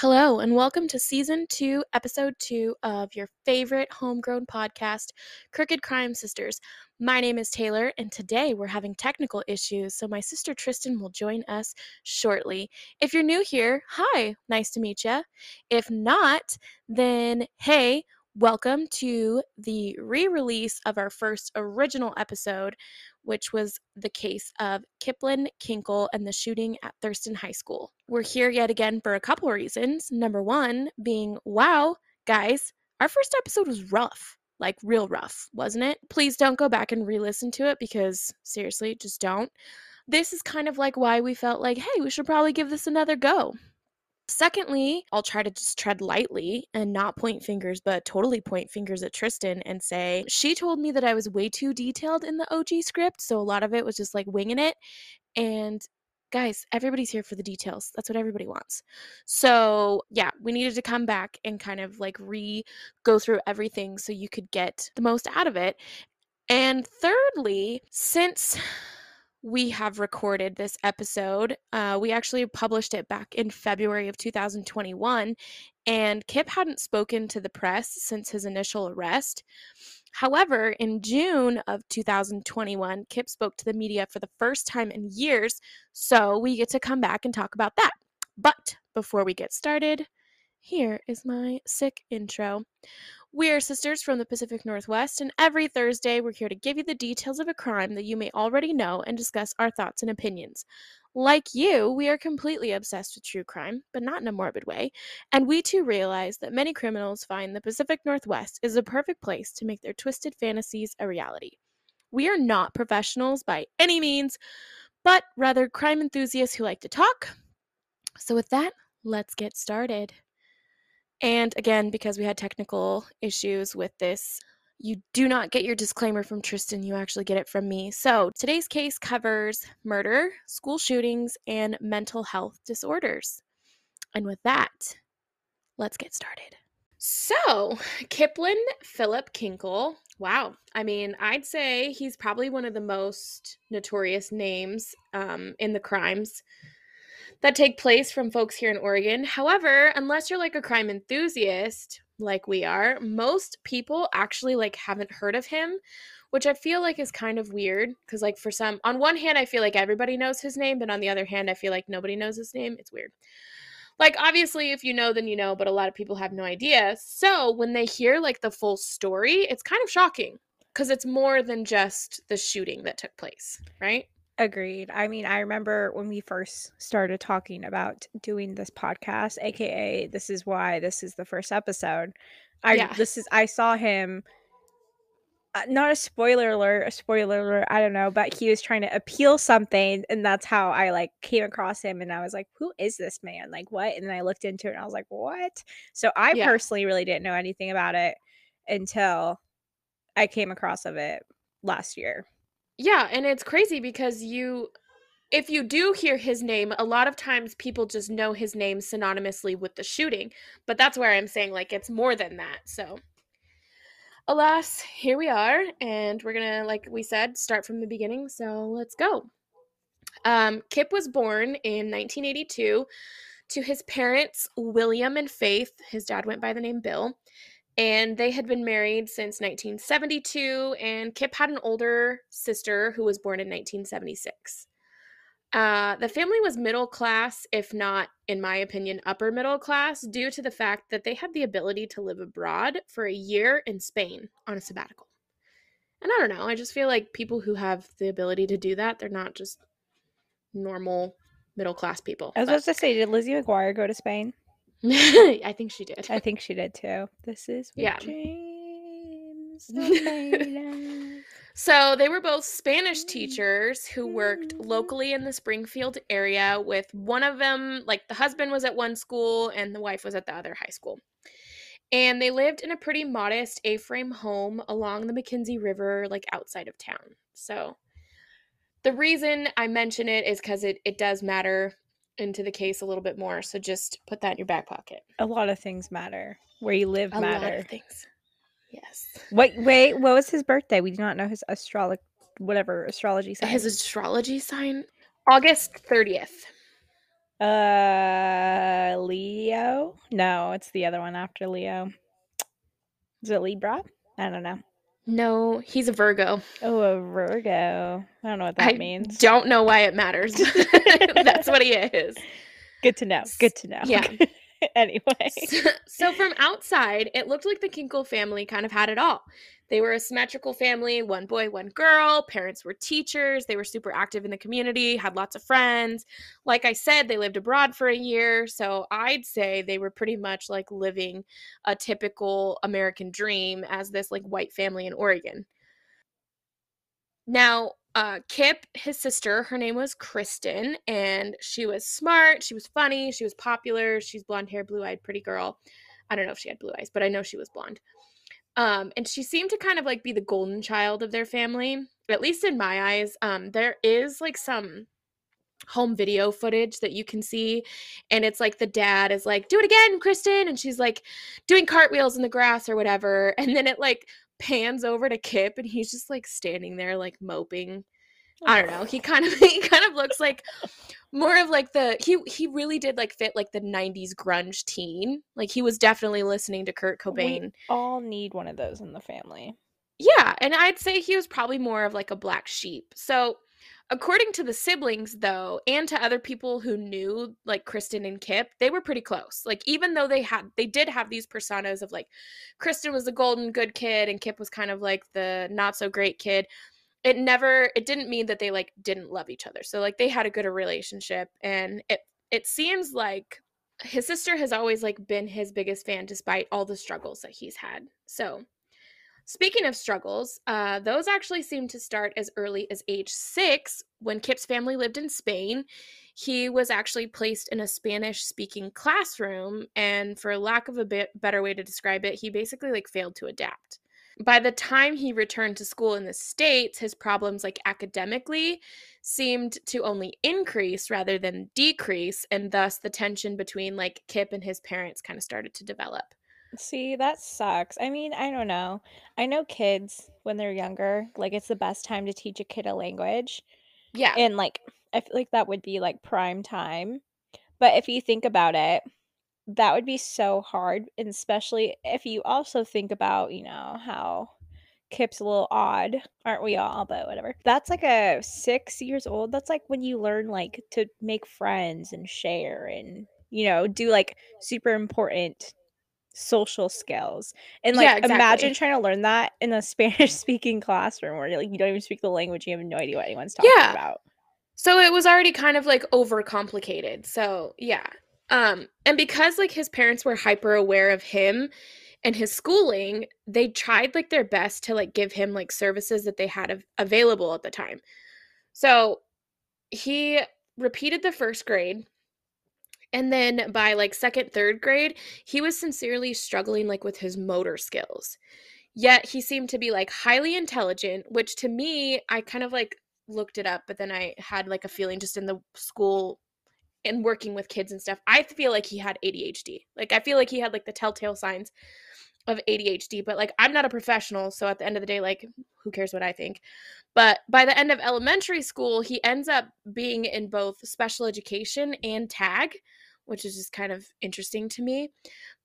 Hello, and welcome to season two, episode two of your favorite homegrown podcast, Crooked Crime Sisters. My name is Taylor, and today we're having technical issues, so my sister Tristan will join us shortly. If you're new here, hi, nice to meet you. If not, then hey, welcome to the re release of our first original episode, which was the case of Kipland Kinkle and the shooting at Thurston High School. We're here yet again for a couple of reasons. Number one being, wow, guys, our first episode was rough. Like, real rough, wasn't it? Please don't go back and re listen to it because, seriously, just don't. This is kind of like why we felt like, hey, we should probably give this another go. Secondly, I'll try to just tread lightly and not point fingers, but totally point fingers at Tristan and say, she told me that I was way too detailed in the OG script. So a lot of it was just like winging it. And guys, everybody's here for the details. That's what everybody wants. So, yeah, we needed to come back and kind of like re go through everything so you could get the most out of it. And thirdly, since we have recorded this episode. Uh, we actually published it back in February of 2021, and Kip hadn't spoken to the press since his initial arrest. However, in June of 2021, Kip spoke to the media for the first time in years, so we get to come back and talk about that. But before we get started, here is my sick intro. We are sisters from the Pacific Northwest, and every Thursday we're here to give you the details of a crime that you may already know and discuss our thoughts and opinions. Like you, we are completely obsessed with true crime, but not in a morbid way, and we too realize that many criminals find the Pacific Northwest is a perfect place to make their twisted fantasies a reality. We are not professionals by any means, but rather crime enthusiasts who like to talk. So, with that, let's get started. And again, because we had technical issues with this, you do not get your disclaimer from Tristan, you actually get it from me. So, today's case covers murder, school shootings, and mental health disorders. And with that, let's get started. So, Kipland Philip Kinkle. Wow. I mean, I'd say he's probably one of the most notorious names um, in the crimes that take place from folks here in Oregon. However, unless you're like a crime enthusiast like we are, most people actually like haven't heard of him, which I feel like is kind of weird cuz like for some on one hand I feel like everybody knows his name, but on the other hand I feel like nobody knows his name. It's weird. Like obviously if you know then you know, but a lot of people have no idea. So when they hear like the full story, it's kind of shocking cuz it's more than just the shooting that took place, right? Agreed. I mean, I remember when we first started talking about doing this podcast, aka this is why this is the first episode. I Yeah. this is I saw him uh, not a spoiler alert, a spoiler alert, I don't know, but he was trying to appeal something and that's how I like came across him and I was like, who is this man? Like what? And then I looked into it and I was like, what? So I Yeah. personally really didn't know anything about it until I came across of it last year. Yeah, and it's crazy because you if you do hear his name, a lot of times people just know his name synonymously with the shooting. But that's where I'm saying like it's more than that. So alas, here we are and we're going to like we said start from the beginning. So let's go. Um Kip was born in 1982 to his parents William and Faith. His dad went by the name Bill and they had been married since 1972 and kip had an older sister who was born in 1976 uh, the family was middle class if not in my opinion upper middle class due to the fact that they had the ability to live abroad for a year in spain on a sabbatical and i don't know i just feel like people who have the ability to do that they're not just normal middle class people I was but- supposed to say, did Lizzie McGuire go to Spain? i think she did I think she did too. This is what Yeah. dreams are made of. So they were both Spanish teachers who worked locally in the Springfield area with one of them, like the husband was at one school and the wife was at the other high school. And they lived in a pretty modest A frame home along the McKenzie River, like outside of town. So the reason I mention it is because it, it does matter into the case a little bit more. So just put that in your back pocket. A lot of things matter. Where you live A lot matter. of things. Yes. Wait, wait, what was his birthday? We do not know his astrology, whatever astrology sign. His astrology sign? August 30th. uh, Leo. Leo? No, it's the other one after Leo. Is it Libra? I don't know. No, he's a Virgo. Oh, a Virgo. I don't know what that I means. don't know why it matters. That's what he is. Good to know. Good to know. Yeah. anyway. So, so from outside, it looked like the Kinkle family kind of had it all. They were a symmetrical family, one boy, one girl. Parents were teachers. They were super active in the community, had lots of friends. Like I said, they lived abroad for a year. So I'd say they were pretty much like living a typical American dream as this like white family in Oregon. Now, uh, Kip, his sister, her name was Kristen, and she was smart, she was funny, she was popular, she's blonde hair, blue eyed, pretty girl. I don't know if she had blue eyes, but I know she was blonde. Um, and she seemed to kind of like be the golden child of their family, at least in my eyes. Um, there is like some home video footage that you can see, and it's like the dad is like, "Do it again, Kristen," and she's like doing cartwheels in the grass or whatever, and then it like pans over to Kip, and he's just like standing there like moping. I don't know. He kind of he kind of looks like more of like the he he really did like fit like the 90s grunge teen. Like he was definitely listening to Kurt Cobain. We all need one of those in the family. Yeah, and I'd say he was probably more of like a black sheep. So, according to the siblings though, and to other people who knew like Kristen and Kip, they were pretty close. Like even though they had they did have these personas of like Kristen was the golden good kid and Kip was kind of like the not so great kid it never it didn't mean that they like didn't love each other. So like they had a good relationship and it it seems like his sister has always like been his biggest fan despite all the struggles that he's had. So speaking of struggles uh those actually seem to start as early as age six when kip's family lived in spain. He was actually placed in a spanish speaking classroom and for lack of a bit better way to describe it he basically like failed to adapt by the time he returned to school in the States, his problems, like academically, seemed to only increase rather than decrease. And thus the tension between like Kip and his parents kind of started to develop. See, that sucks. I mean, I don't know. I know kids when they're younger, like it's the best time to teach a kid a language. Yeah. And like I feel like that would be like prime time. But if you think about it, that would be so hard, and especially if you also think about, you know, how Kip's a little odd, aren't we all? But whatever. That's like a six years old. That's like when you learn like to make friends and share and you know do like super important social skills. And like Yeah, exactly. imagine trying to learn that in a Spanish speaking classroom where like you don't even speak the language, you have no idea what anyone's talking Yeah. about. So it was already kind of like overcomplicated. So, yeah. Um and because like his parents were hyper aware of him and his schooling, they tried like their best to like give him like services that they had av- available at the time. So, he repeated the first grade and then by like second, third grade, he was sincerely struggling like with his motor skills. Yet he seemed to be like highly intelligent, which to me, I kind of like looked it up, but then I had like a feeling just in the school and working with kids and stuff. I feel like he had ADHD. Like I feel like he had like the telltale signs of ADHD, but like I'm not a professional, so at the end of the day like who cares what I think. But by the end of elementary school, he ends up being in both special education and tag, which is just kind of interesting to me.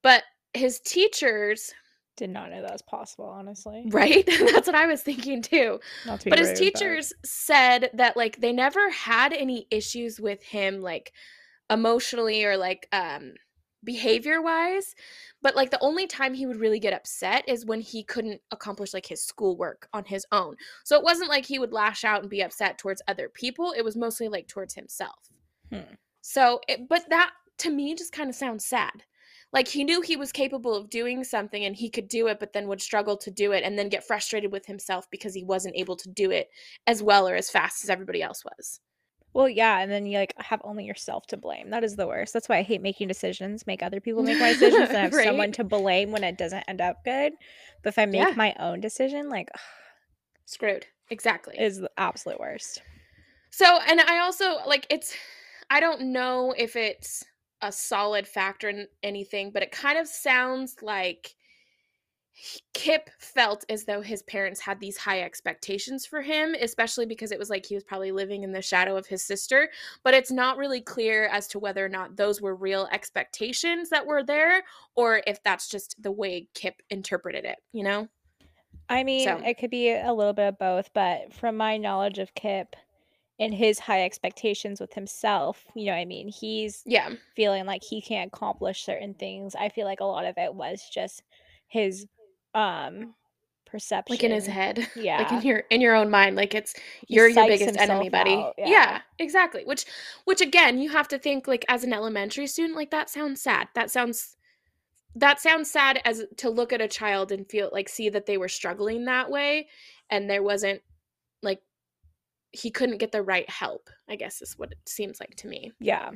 But his teachers, Did not know that was possible, honestly. right? That's what I was thinking too. Not to be But his rude, teachers said that like they never had any issues with him like emotionally or like um behavior wise but like the only time he would really get upset is when he couldn't accomplish like his schoolwork on his own so it wasn't like he would lash out and be upset towards other people it was mostly like towards himself Hmm. so it, but that to me just kind of sounds sad like he knew he was capable of doing something and he could do it but then would struggle to do it and then get frustrated with himself because he wasn't able to do it as well or as fast as everybody else was Well, yeah, and then you like have only yourself to blame. That is the worst. That's why I hate making decisions. Make other people make my decisions and have someone to blame when it doesn't end up good. But if I make Yeah. my own decision, like screwed exactly is the absolute worst. So, and I also like it's, I don't know if it's a solid factor in anything, but it kind of sounds like Kip felt as though his parents had these high expectations for him, especially because it was like he was probably living in the shadow of his sister. But it's not really clear as to whether or not those were real expectations that were there or if that's just the way Kip interpreted it, you know? I mean, So. it could be a little bit of both, but from my knowledge of Kip and his high expectations with himself, you know what I mean? He's Yeah. feeling like he can't accomplish certain things. I feel like a lot of it was just his um perception. Like in his head. Yeah. Like in your in your own mind. Like it's He you're your biggest enemy, buddy. out, Yeah. yeah. exactly. Which which again, you have to think like as an elementary student, like that sounds sad. That sounds that sounds sad as to look at a child and feel like see that they were struggling that way and there wasn't he couldn't get the right help, I guess is what it seems like to me. Yeah.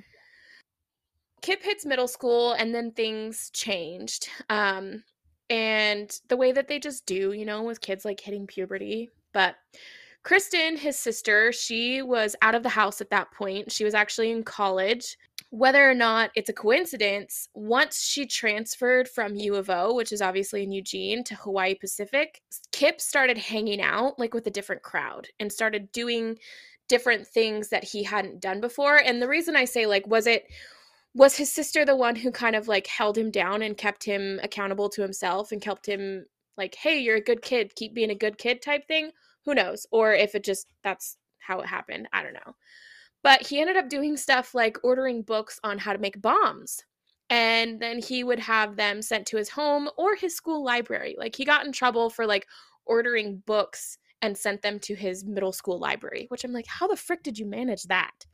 Kip hits middle school and then things changed. Um, and the way that they just do, you know, with kids like hitting puberty. But Kristen, his sister, she was out of the house at that point. She was actually in college. Whether or not it's a coincidence, once she transferred from U of O, which is obviously in Eugene, to Hawaii Pacific, Kip started hanging out like with a different crowd and started doing different things that he hadn't done before. And the reason I say like was it was his sister the one who kind of like held him down and kept him accountable to himself and kept him like, hey, you're a good kid, keep being a good kid type thing? Who knows? Or if it just that's how it happened. I don't know. But he ended up doing stuff like ordering books on how to make bombs. And then he would have them sent to his home or his school library. Like he got in trouble for like ordering books and sent them to his middle school library, which I'm like, how the frick did you manage that?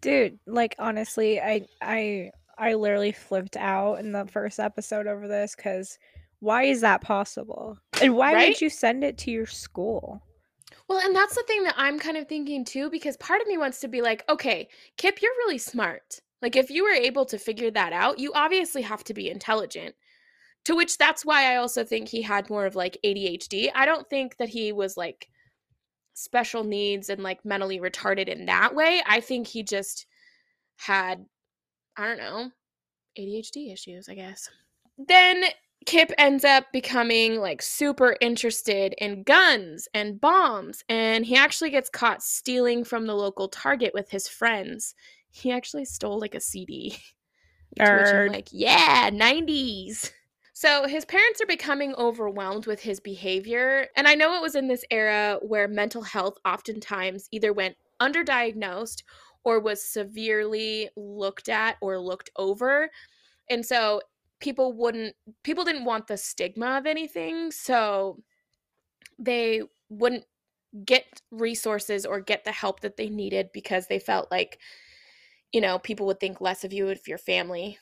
Dude, like honestly, I I I literally flipped out in the first episode over this cuz why is that possible? And why Right? would you send it to your school? Well, and that's the thing that I'm kind of thinking too, because part of me wants to be like, okay, Kip, you're really smart. Like, if you were able to figure that out, you obviously have to be intelligent. To which that's why I also think he had more of like ADHD. I don't think that he was like special needs and like mentally retarded in that way. I think he just had, I don't know, ADHD issues, I guess. Then Kip ends up becoming like super interested in guns and bombs, and he actually gets caught stealing from the local Target with his friends. He actually stole like a CD. To which I'm Nerd. like, yeah, 90s. So his parents are becoming overwhelmed with his behavior. And I know it was in this era where mental health oftentimes either went underdiagnosed or was severely looked at or looked over. And so people wouldn't, people didn't want the stigma of anything. So they wouldn't get resources or get the help that they needed because they felt like, you know, people would think less of you if your family,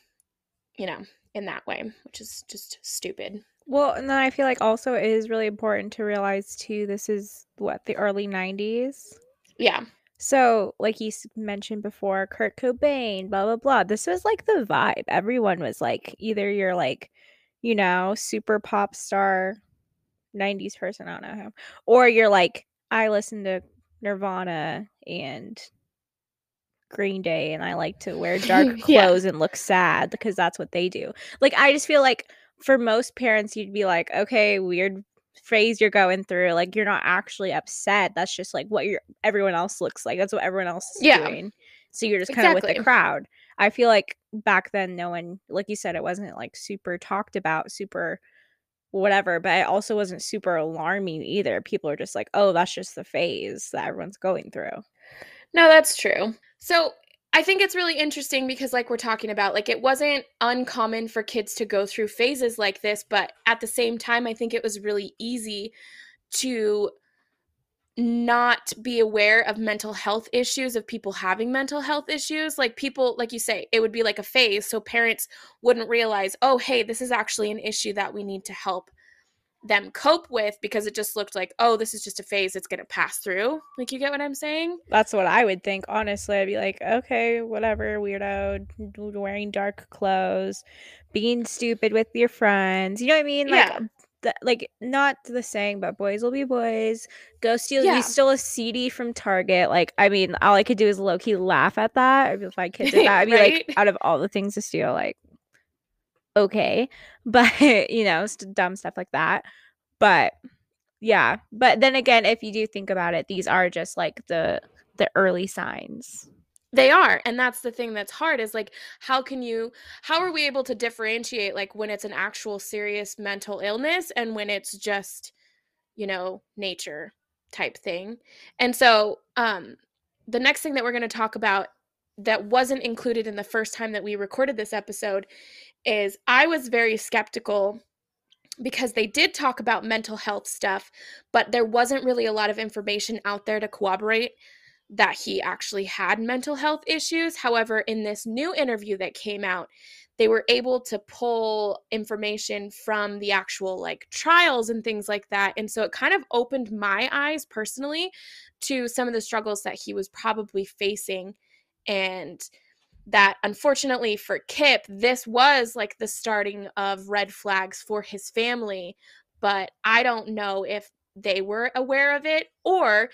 you know, in that way, which is just stupid. Well, and then I feel like also it is really important to realize too this is what the early 90s. Yeah. So, like you mentioned before, Kurt Cobain, blah blah blah. This was like the vibe. Everyone was like either you're like, you know, super pop star 90s person, I don't know him, or you're like I listen to Nirvana and Green Day and I like to wear dark Yeah. clothes and look sad because that's what they do. Like I just feel like for most parents you'd be like, okay, weird phase you're going through. Like you're not actually upset. That's just like what your everyone else looks like. That's what everyone else is Yeah. doing. So you're just kind of with the crowd. I feel like back then no one like you said it wasn't like super talked about, super whatever, but it also wasn't super alarming either. People are just like, "Oh, that's just the phase that everyone's going through." No, that's true. So I think it's really interesting because, like, we're talking about, like, it wasn't uncommon for kids to go through phases like this, but at the same time, I think it was really easy to not be aware of mental health issues of people having mental health issues. Like people like you say it would be like a phase so parents wouldn't realize oh hey this is actually an issue that we need to help them cope with because it just looked like oh this is just a phase it's going to pass through like you get what i'm saying That's what I would think. Honestly, I'd be like, okay, whatever, weirdo, wearing dark clothes, being stupid with your friends. You know what I mean? Like, Yeah. th- like not the saying, but boys will be boys. Go steal. Yeah. You stole a CD from Target. Like, I mean, all I could do is low key laugh at that. If my kid did that, I'd be Right? like, out of all the things to steal, like, okay. But, you know, st- dumb stuff like that. But yeah, but then again, if you do think about it, these are just like the the early signs. They are. And that's the thing that's hard is like how can you how are we able to differentiate like when it's an actual serious mental illness and when it's just, you know, nature type thing. And so um the next thing that we're going to talk about that wasn't included in the first time that we recorded this episode is I was very skeptical because they did talk about mental health stuff, but there wasn't really a lot of information out there to corroborate that he actually had mental health issues. However, in this new interview that came out, they were able to pull information from the actual like trials and things like that. And so it kind of opened my eyes personally to some of the struggles that he was probably facing. And that unfortunately for Kip, this was like the starting of red flags for his family. But I don't know if they were aware of it or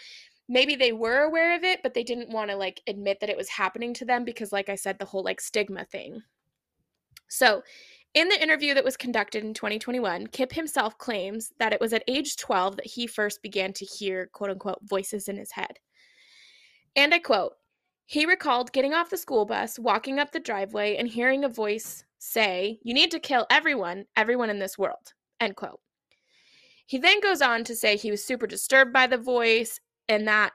maybe they were aware of it, but they didn't want to like admit that it was happening to them because, like I said, the whole like stigma thing. So, in the interview that was conducted in 2021, Kip himself claims that it was at age 12 that he first began to hear quote unquote voices in his head. And I quote, he recalled getting off the school bus, walking up the driveway, and hearing a voice say, You need to kill everyone, everyone in this world. End quote. He then goes on to say he was super disturbed by the voice and that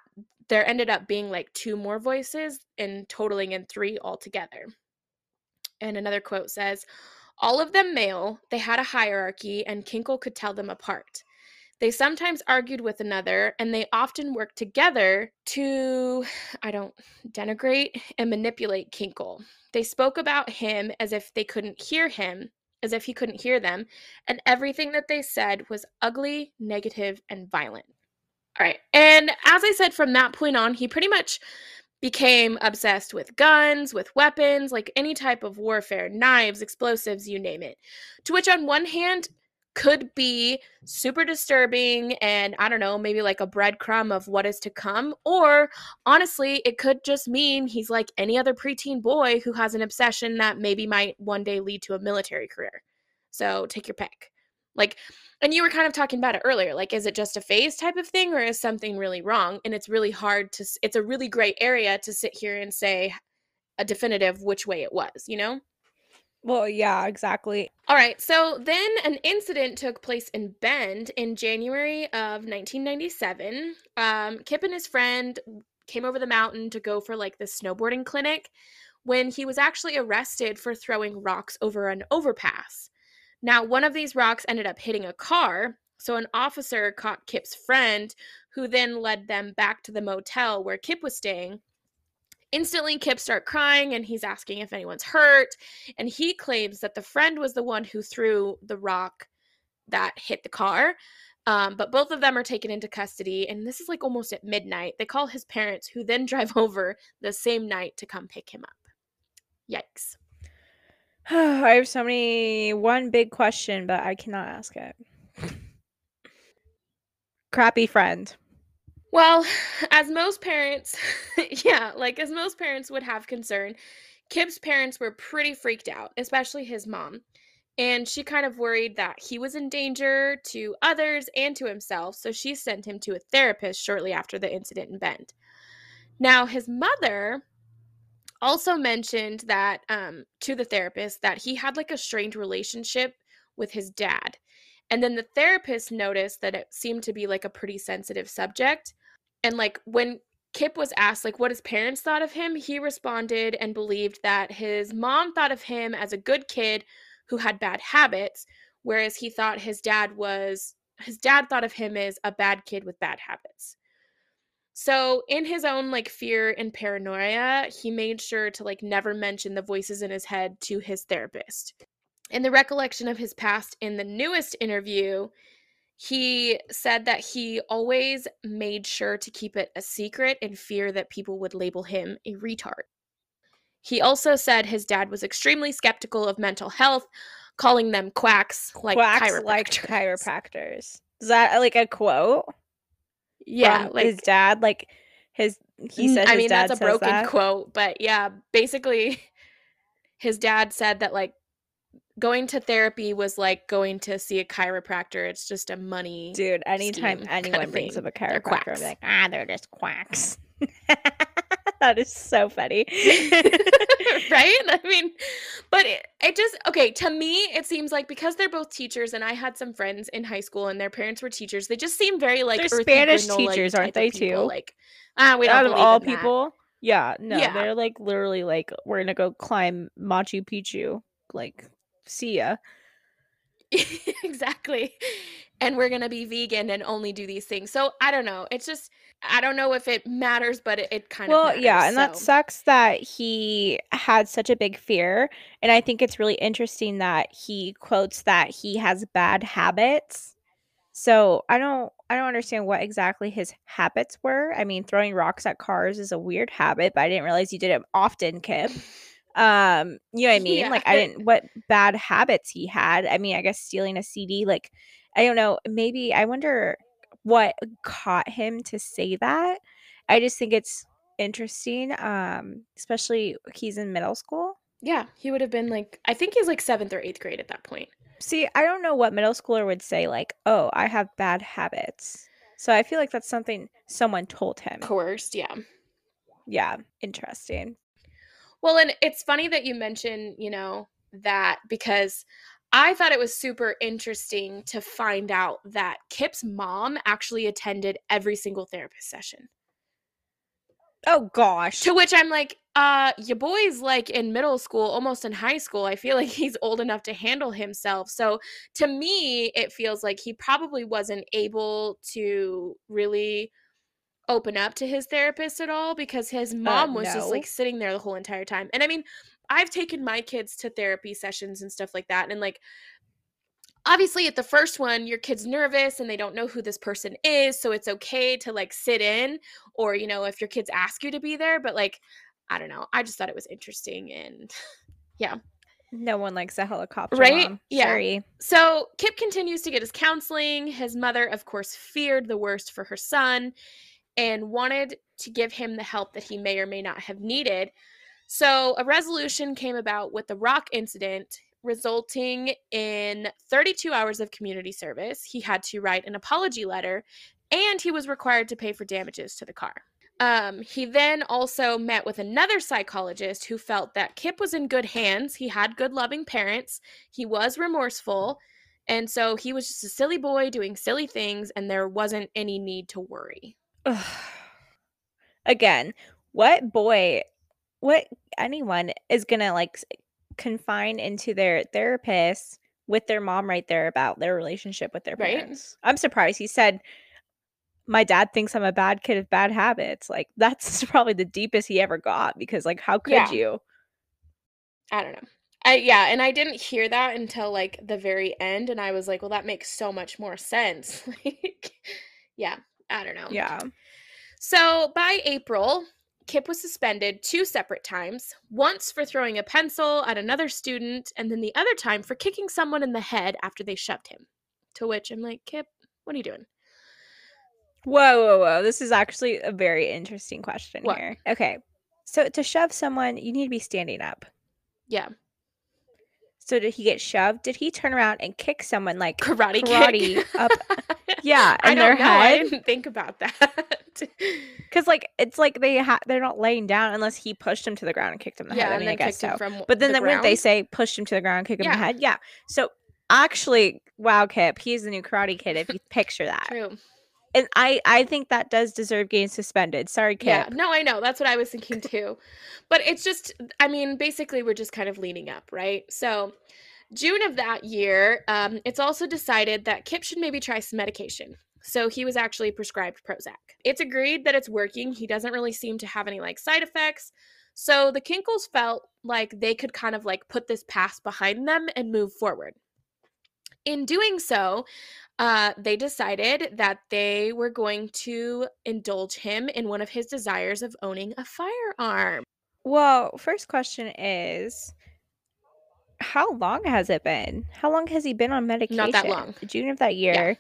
there ended up being like two more voices and totaling in three altogether. And another quote says, All of them male, they had a hierarchy, and Kinkle could tell them apart. They sometimes argued with another, and they often worked together to, I don't, denigrate and manipulate Kinkle. They spoke about him as if they couldn't hear him, as if he couldn't hear them, and everything that they said was ugly, negative, and violent. All right. And as I said, from that point on, he pretty much became obsessed with guns, with weapons, like any type of warfare, knives, explosives, you name it. To which, on one hand, could be super disturbing and I don't know, maybe like a breadcrumb of what is to come. Or honestly, it could just mean he's like any other preteen boy who has an obsession that maybe might one day lead to a military career. So take your pick. Like, and you were kind of talking about it earlier. Like, is it just a phase type of thing or is something really wrong? And it's really hard to, it's a really great area to sit here and say a definitive which way it was, you know? Well, yeah, exactly. All right. So then an incident took place in Bend in January of 1997. Um, Kip and his friend came over the mountain to go for like the snowboarding clinic when he was actually arrested for throwing rocks over an overpass. Now, one of these rocks ended up hitting a car, so an officer caught Kip's friend, who then led them back to the motel where Kip was staying. Instantly, Kip starts crying and he's asking if anyone's hurt. And he claims that the friend was the one who threw the rock that hit the car. Um, but both of them are taken into custody, and this is like almost at midnight. They call his parents, who then drive over the same night to come pick him up. Yikes. I have so many one big question, but I cannot ask it. Crappy friend. Well, as most parents, yeah, like as most parents would have concern, Kip's parents were pretty freaked out, especially his mom. And she kind of worried that he was in danger to others and to himself, so she sent him to a therapist shortly after the incident in Bend. Now, his mother also mentioned that um, to the therapist that he had like a strained relationship with his dad. And then the therapist noticed that it seemed to be like a pretty sensitive subject. And like when Kip was asked like what his parents thought of him, he responded and believed that his mom thought of him as a good kid who had bad habits, whereas he thought his dad was his dad thought of him as a bad kid with bad habits. So, in his own like fear and paranoia, he made sure to like never mention the voices in his head to his therapist. In the recollection of his past in the newest interview, he said that he always made sure to keep it a secret in fear that people would label him a retard. He also said his dad was extremely skeptical of mental health, calling them quacks like Quacks chiropractors. like chiropractors. Is that uh, like a quote? Yeah, like his dad, like his he said. I mean, that's a broken that. quote, but yeah, basically, his dad said that like going to therapy was like going to see a chiropractor. It's just a money. Dude, anytime scheme kind anyone of brings up a chiropractor, I'm like, ah, they're just quacks. that is so funny. right? I mean, but it, it just okay, to me it seems like because they're both teachers and I had some friends in high school and their parents were teachers, they just seem very like They're Spanish granola-y teachers, aren't they, people, too? Like, ah, we Out of all in that. people, yeah, no, Yeah. they're like literally like, we're gonna go climb Machu Picchu. Like, see ya. exactly. And we're going to be vegan and only do these things. So I don't know. It's just, I don't know if it matters, but it, it kind of Well, yeah, and that sucks that he had such a big fear. And I think it's really interesting that he quotes that he has bad habits. So I don't I don't understand what exactly his habits were. I mean, throwing rocks at cars is a weird habit, but I didn't realize you did it often, Kip. Um, you know what I mean? Yeah. Like I didn't what bad habits he had. I mean, I guess stealing a CD, like I don't know, maybe I wonder what caught him to say that. I just think it's interesting, um, especially he's in middle school. Yeah, he would have been like, I think he's like seventh or eighth grade at that point. See, I don't know what middle schooler would say, like, oh, I have bad habits. So I feel like that's something someone told him. Coerced, yeah. Yeah, interesting. Well, and it's funny that you mention, you know, that because I thought it was super interesting to find out that Kip's mom actually attended every single therapist session. Oh gosh. To which I'm like, uh, your boy's like in middle school, almost in high school. I feel like he's old enough to handle himself. So to me, it feels like he probably wasn't able to really open up to his therapist at all because his uh, mom was just like sitting there the whole entire time. And I mean, I've taken my kids to therapy sessions and stuff like that. And like, obviously at the first one your kid's nervous and they don't know who this person is so it's okay to like sit in or you know if your kids ask you to be there but like i don't know i just thought it was interesting and yeah. no one likes a helicopter. Right? Mom. Yeah. Sorry. so kip continues to get his counseling his mother of course feared the worst for her son and wanted to give him the help that he may or may not have needed so a resolution came about with the rock incident resulting in 32 hours of community service. He had to write an apology letter and he was required to pay for damages to the car. Um, he then also met with another psychologist who felt that Kip was in good hands. He had good, loving parents. He was remorseful. And so he was just a silly boy doing silly things, and there wasn't any need to worry. Ugh. Again, what boy, what anyone is gonna like confine into their therapist with their mom right there about their relationship with their Right? parents? I'm surprised he said, "My dad thinks I'm a bad kid with bad habits." Like that's probably the deepest he ever got because like how could Yeah. you? I don't know. I yeah, and I didn't hear that until like the very end and I was like, well that makes so much more sense. like yeah, I don't know. Yeah. So by April, Kip was suspended two separate times, once for throwing a pencil at another student and then the other time for kicking someone in the head after they shoved him. To which I'm like, Kip, what are you doing? Whoa, whoa, whoa. This is actually a very interesting question What? here. Okay. So to shove someone, you need to be standing up. Yeah. So did he get shoved? Did he turn around and kick someone like Karate, Karate kick. up- yeah, I don't their know. I didn't think about that. Because like it's like they ha- they're not laying down unless he pushed him to the ground and kicked him in the yeah, head. I and mean, I guess so. But then the when they say pushed him to the ground kick him in the head, yeah. So actually, wow, Kip, he's the new Karate Kid. If you picture that, True. And I I think that does deserve getting suspended. Sorry, Kip. Yeah, no, I know. That's what I was thinking too. but it's just, I mean, basically, we're just kind of leaning up, right? So, June of that year, um, it's also decided that Kip should maybe try some medication. So, he was actually prescribed Prozac. It's agreed that it's working. He doesn't really seem to have any like side effects. So, the Kinkles felt like they could kind of like put this past behind them and move forward. In doing so, uh, they decided that they were going to indulge him in one of his desires of owning a firearm. Well, first question is how long has it been? How long has he been on medication? Not that long. June of that year.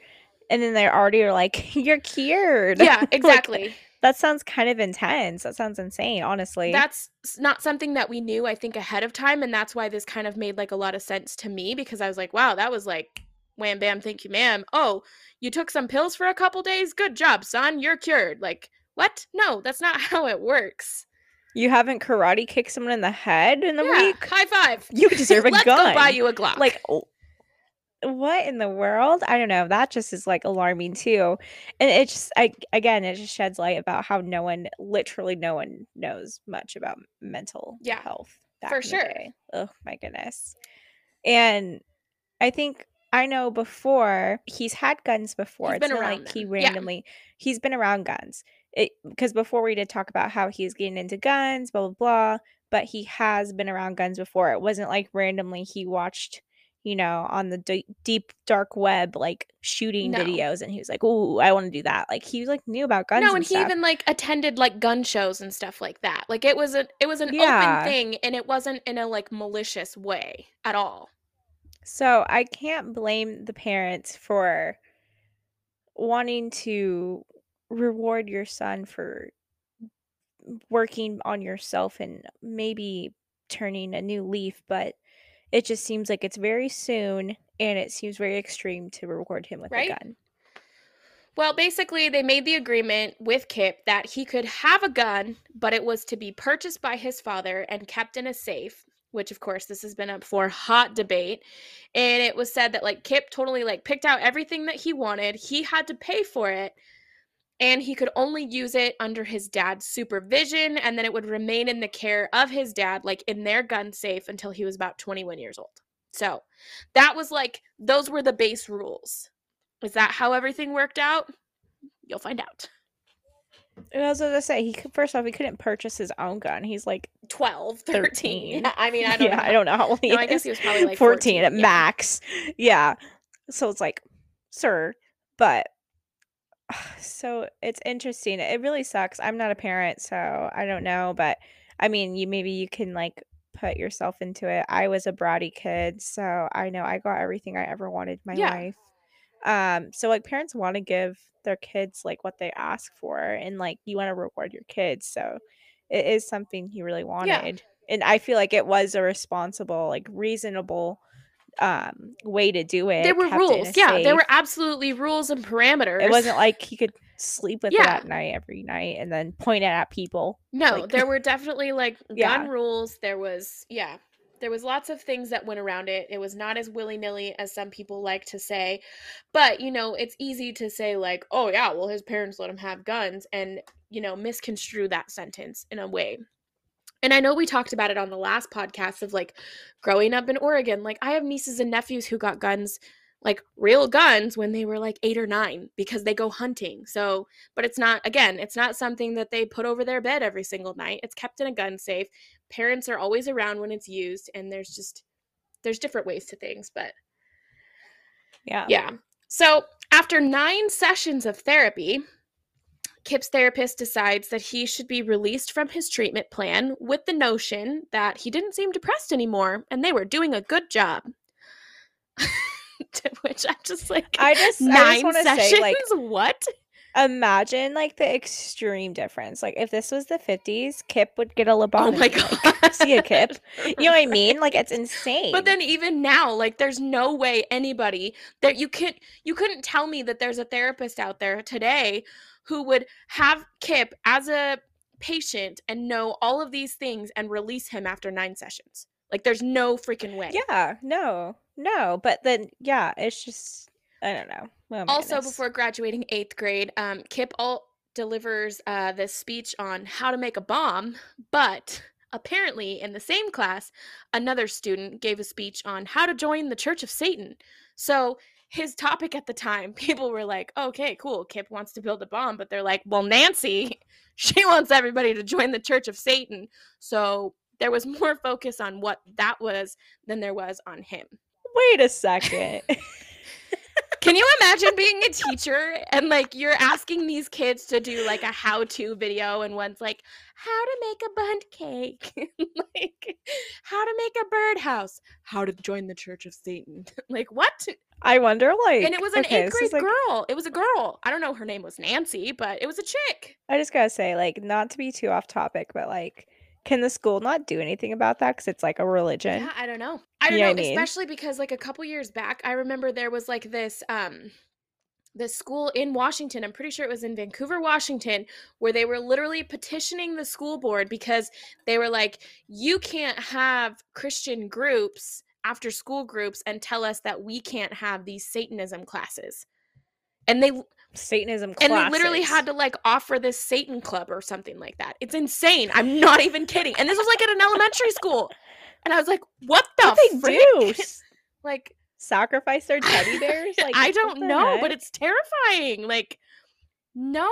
And then they already are like, You're cured. Yeah, Like, exactly. That sounds kind of intense. That sounds insane, honestly. That's not something that we knew, I think, ahead of time. And that's why this kind of made like a lot of sense to me because I was like, wow, that was like wham bam, thank you, ma'am. Oh, you took some pills for a couple days? Good job, son. You're cured. Like, what? No, that's not how it works. you haven't karate kicked someone in the head in the yeah, week? high five. You deserve a gun. Let's gun. go buy you a Glock. like oh, what in the world i don't know that just is like alarming too and it just i again it just sheds light about how no one literally no one knows much about mental Yeah, health for sure. oh my goodness and i think i know before he's had guns before He's it's been around like he them. Yeah. randomly he's been around guns it because before we did talk about how he's getting into guns blah blah blah but he has been around guns before it wasn't like randomly he watched you know on the d- deep dark web like shooting No. videos and he was like oh i want to do that like he like knew about guns no, and and he even like attended like gun shows and stuff like that. Like it was a it was an Yeah. open thing and it wasn't in a like malicious way at all. So I can't blame the parents for wanting to reward your son for working on yourself and maybe turning a new leaf, but it just seems like it's very soon and it seems very extreme to reward him with Right? a gun. Well, basically, they made the agreement with Kip that he could have a gun, but it was to be purchased by his father and kept in a safe. Which, of course, this has been up for hot debate. And it was said that like Kip totally like picked out everything that he wanted. He had to pay for it, and he could only use it under his dad's supervision, and then it would remain in the care of his dad, like in their gun safe, until he was about 21 years old. So that was like those were the base rules. Is that how everything worked out? You'll find out. And I was going to say, he could, first off, he couldn't purchase his own gun. He's like 12, 13. 13. Yeah, I mean, I don't yeah, know. I don't know how old he No. I guess he was probably like 14, 14, at yeah. max. Yeah. So it's like, sir, but so it's interesting. It really sucks. I'm not a parent, so I don't know, but I mean, you maybe you can like put yourself into it. I was a bratty kid, so I know I got everything I ever wanted in my Yeah. life. Um, so like parents want to give their kids like what they ask for and like you want to reward your kids. So it is something he really wanted. And I feel like it was a responsible, like reasonable um way to do it. There were kept it in a rules. Yeah, there were absolutely rules and parameters. It wasn't like he could sleep with it Yeah. at night every night and then point it at people. No, like- there were definitely like gun Yeah. rules. There was, yeah, there was lots of things that went around it. It was not as willy nilly as some people like to say. But, you know, it's easy to say, like, oh, yeah, well, his parents let him have guns and, you know, misconstrue that sentence in a way. And I know we talked about it on the last podcast of like growing up in Oregon. Like, I have nieces and nephews who got guns, like real guns, when they were like eight or nine because they go hunting. So, but it's not again it's not something that they put over their bed every single night it's kept in a gun safe parents are always around when it's used and there's just there's different ways to things but Yeah. yeah so after nine sessions of therapy kip's therapist decides that he should be released from his treatment plan with the notion that he didn't seem depressed anymore and they were doing a good job. To which i'm just like I just I nine just sessions say like what imagine like the extreme difference. Like if this was the 50s, Kip would get a lobotomy. oh my Like, god see a Kip? You know what I mean? Like it's insane. But then even now, like there's no way anybody that you could you couldn't tell me that there's a therapist out there today who would have Kip as a patient and know all of these things and release him after 9 sessions. Like there's no freaking way. yeah, no, no. But then yeah, it's just I don't know. Oh also goodness. before graduating 8th grade, um Kip all delivers uh this speech on how to make a bomb, but apparently in the same class another student gave a speech on how to join the Church of Satan. So his topic at the time, people were like, okay, cool. Kip wants to build a bomb, but they're like, well, Nancy, she wants everybody to join the Church of Satan. So there was more focus on what that was than there was on him. Wait a second. Can you imagine being a teacher and like you're asking these kids to do like a how-to video and one's like how to make a bundt cake, like how to make a birdhouse, how to join the Church of Satan. like what? I wonder, like, And it was an okay, eighth grade like- girl. It was a girl. I don't know her name was Nancy, but it was a chick. I just gotta say, like, not to be too off topic, but like, can the school not do anything about that? Because it's like a religion. Yeah, I don't know. I don't You know know, I mean? especially because like a couple years back, I remember there was like this um this school in Washington, I'm pretty sure it was in Vancouver, Washington, where they were literally petitioning the school board because they were like, you can't have Christian groups, after school groups, and tell us that we can't have these Satanism classes. And they Satanism club. and they literally had to like offer this Satan club or something like that. It's insane. I'm not even kidding. And this was like at an elementary school. And I was like, what the What they do? Like Sacrifice their teddy bears? Like I don't know, but it's terrifying. Like no.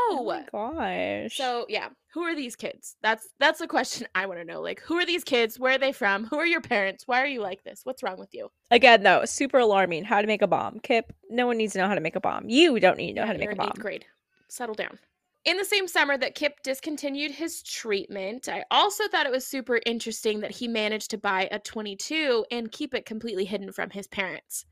Oh my gosh. so yeah, who are these kids? That's that's the question I want to know. Like who are these kids? Where are they from? Who are your parents? Why are you like this? What's wrong with you? again, though, super alarming. How to make a bomb, Kip? No one needs to know how to make a bomb. You don't need to know Yeah, how to make a in bomb. eighth grade. Settle down. In the same summer that Kip discontinued his treatment, I also thought it was super interesting that he managed to buy a 22 and keep it completely hidden from his parents.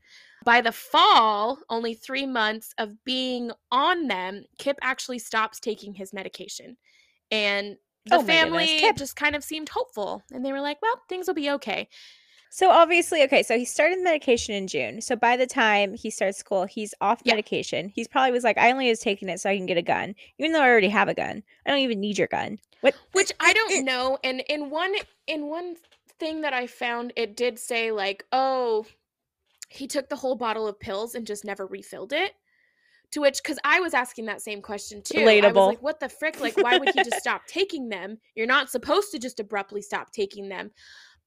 By the fall, only three months of being on them, Kip actually stops taking his medication. And the Oh family just kind of seemed hopeful. And they were like, well, things will be okay. So obviously, okay, so he started medication in June. So by the time he starts school, he's off Yeah. medication. He's probably was like, I only was taking it so I can get a gun, even though I already have a gun. I don't even need your gun. What? which I don't know. And in one in one thing that I found, it did say like, oh, he took the whole bottle of pills and just never refilled it. To which, because I was asking that same question too. I was Relatable. like, what the frick? Like, why would he just stop taking them? You're not supposed to just abruptly stop taking them.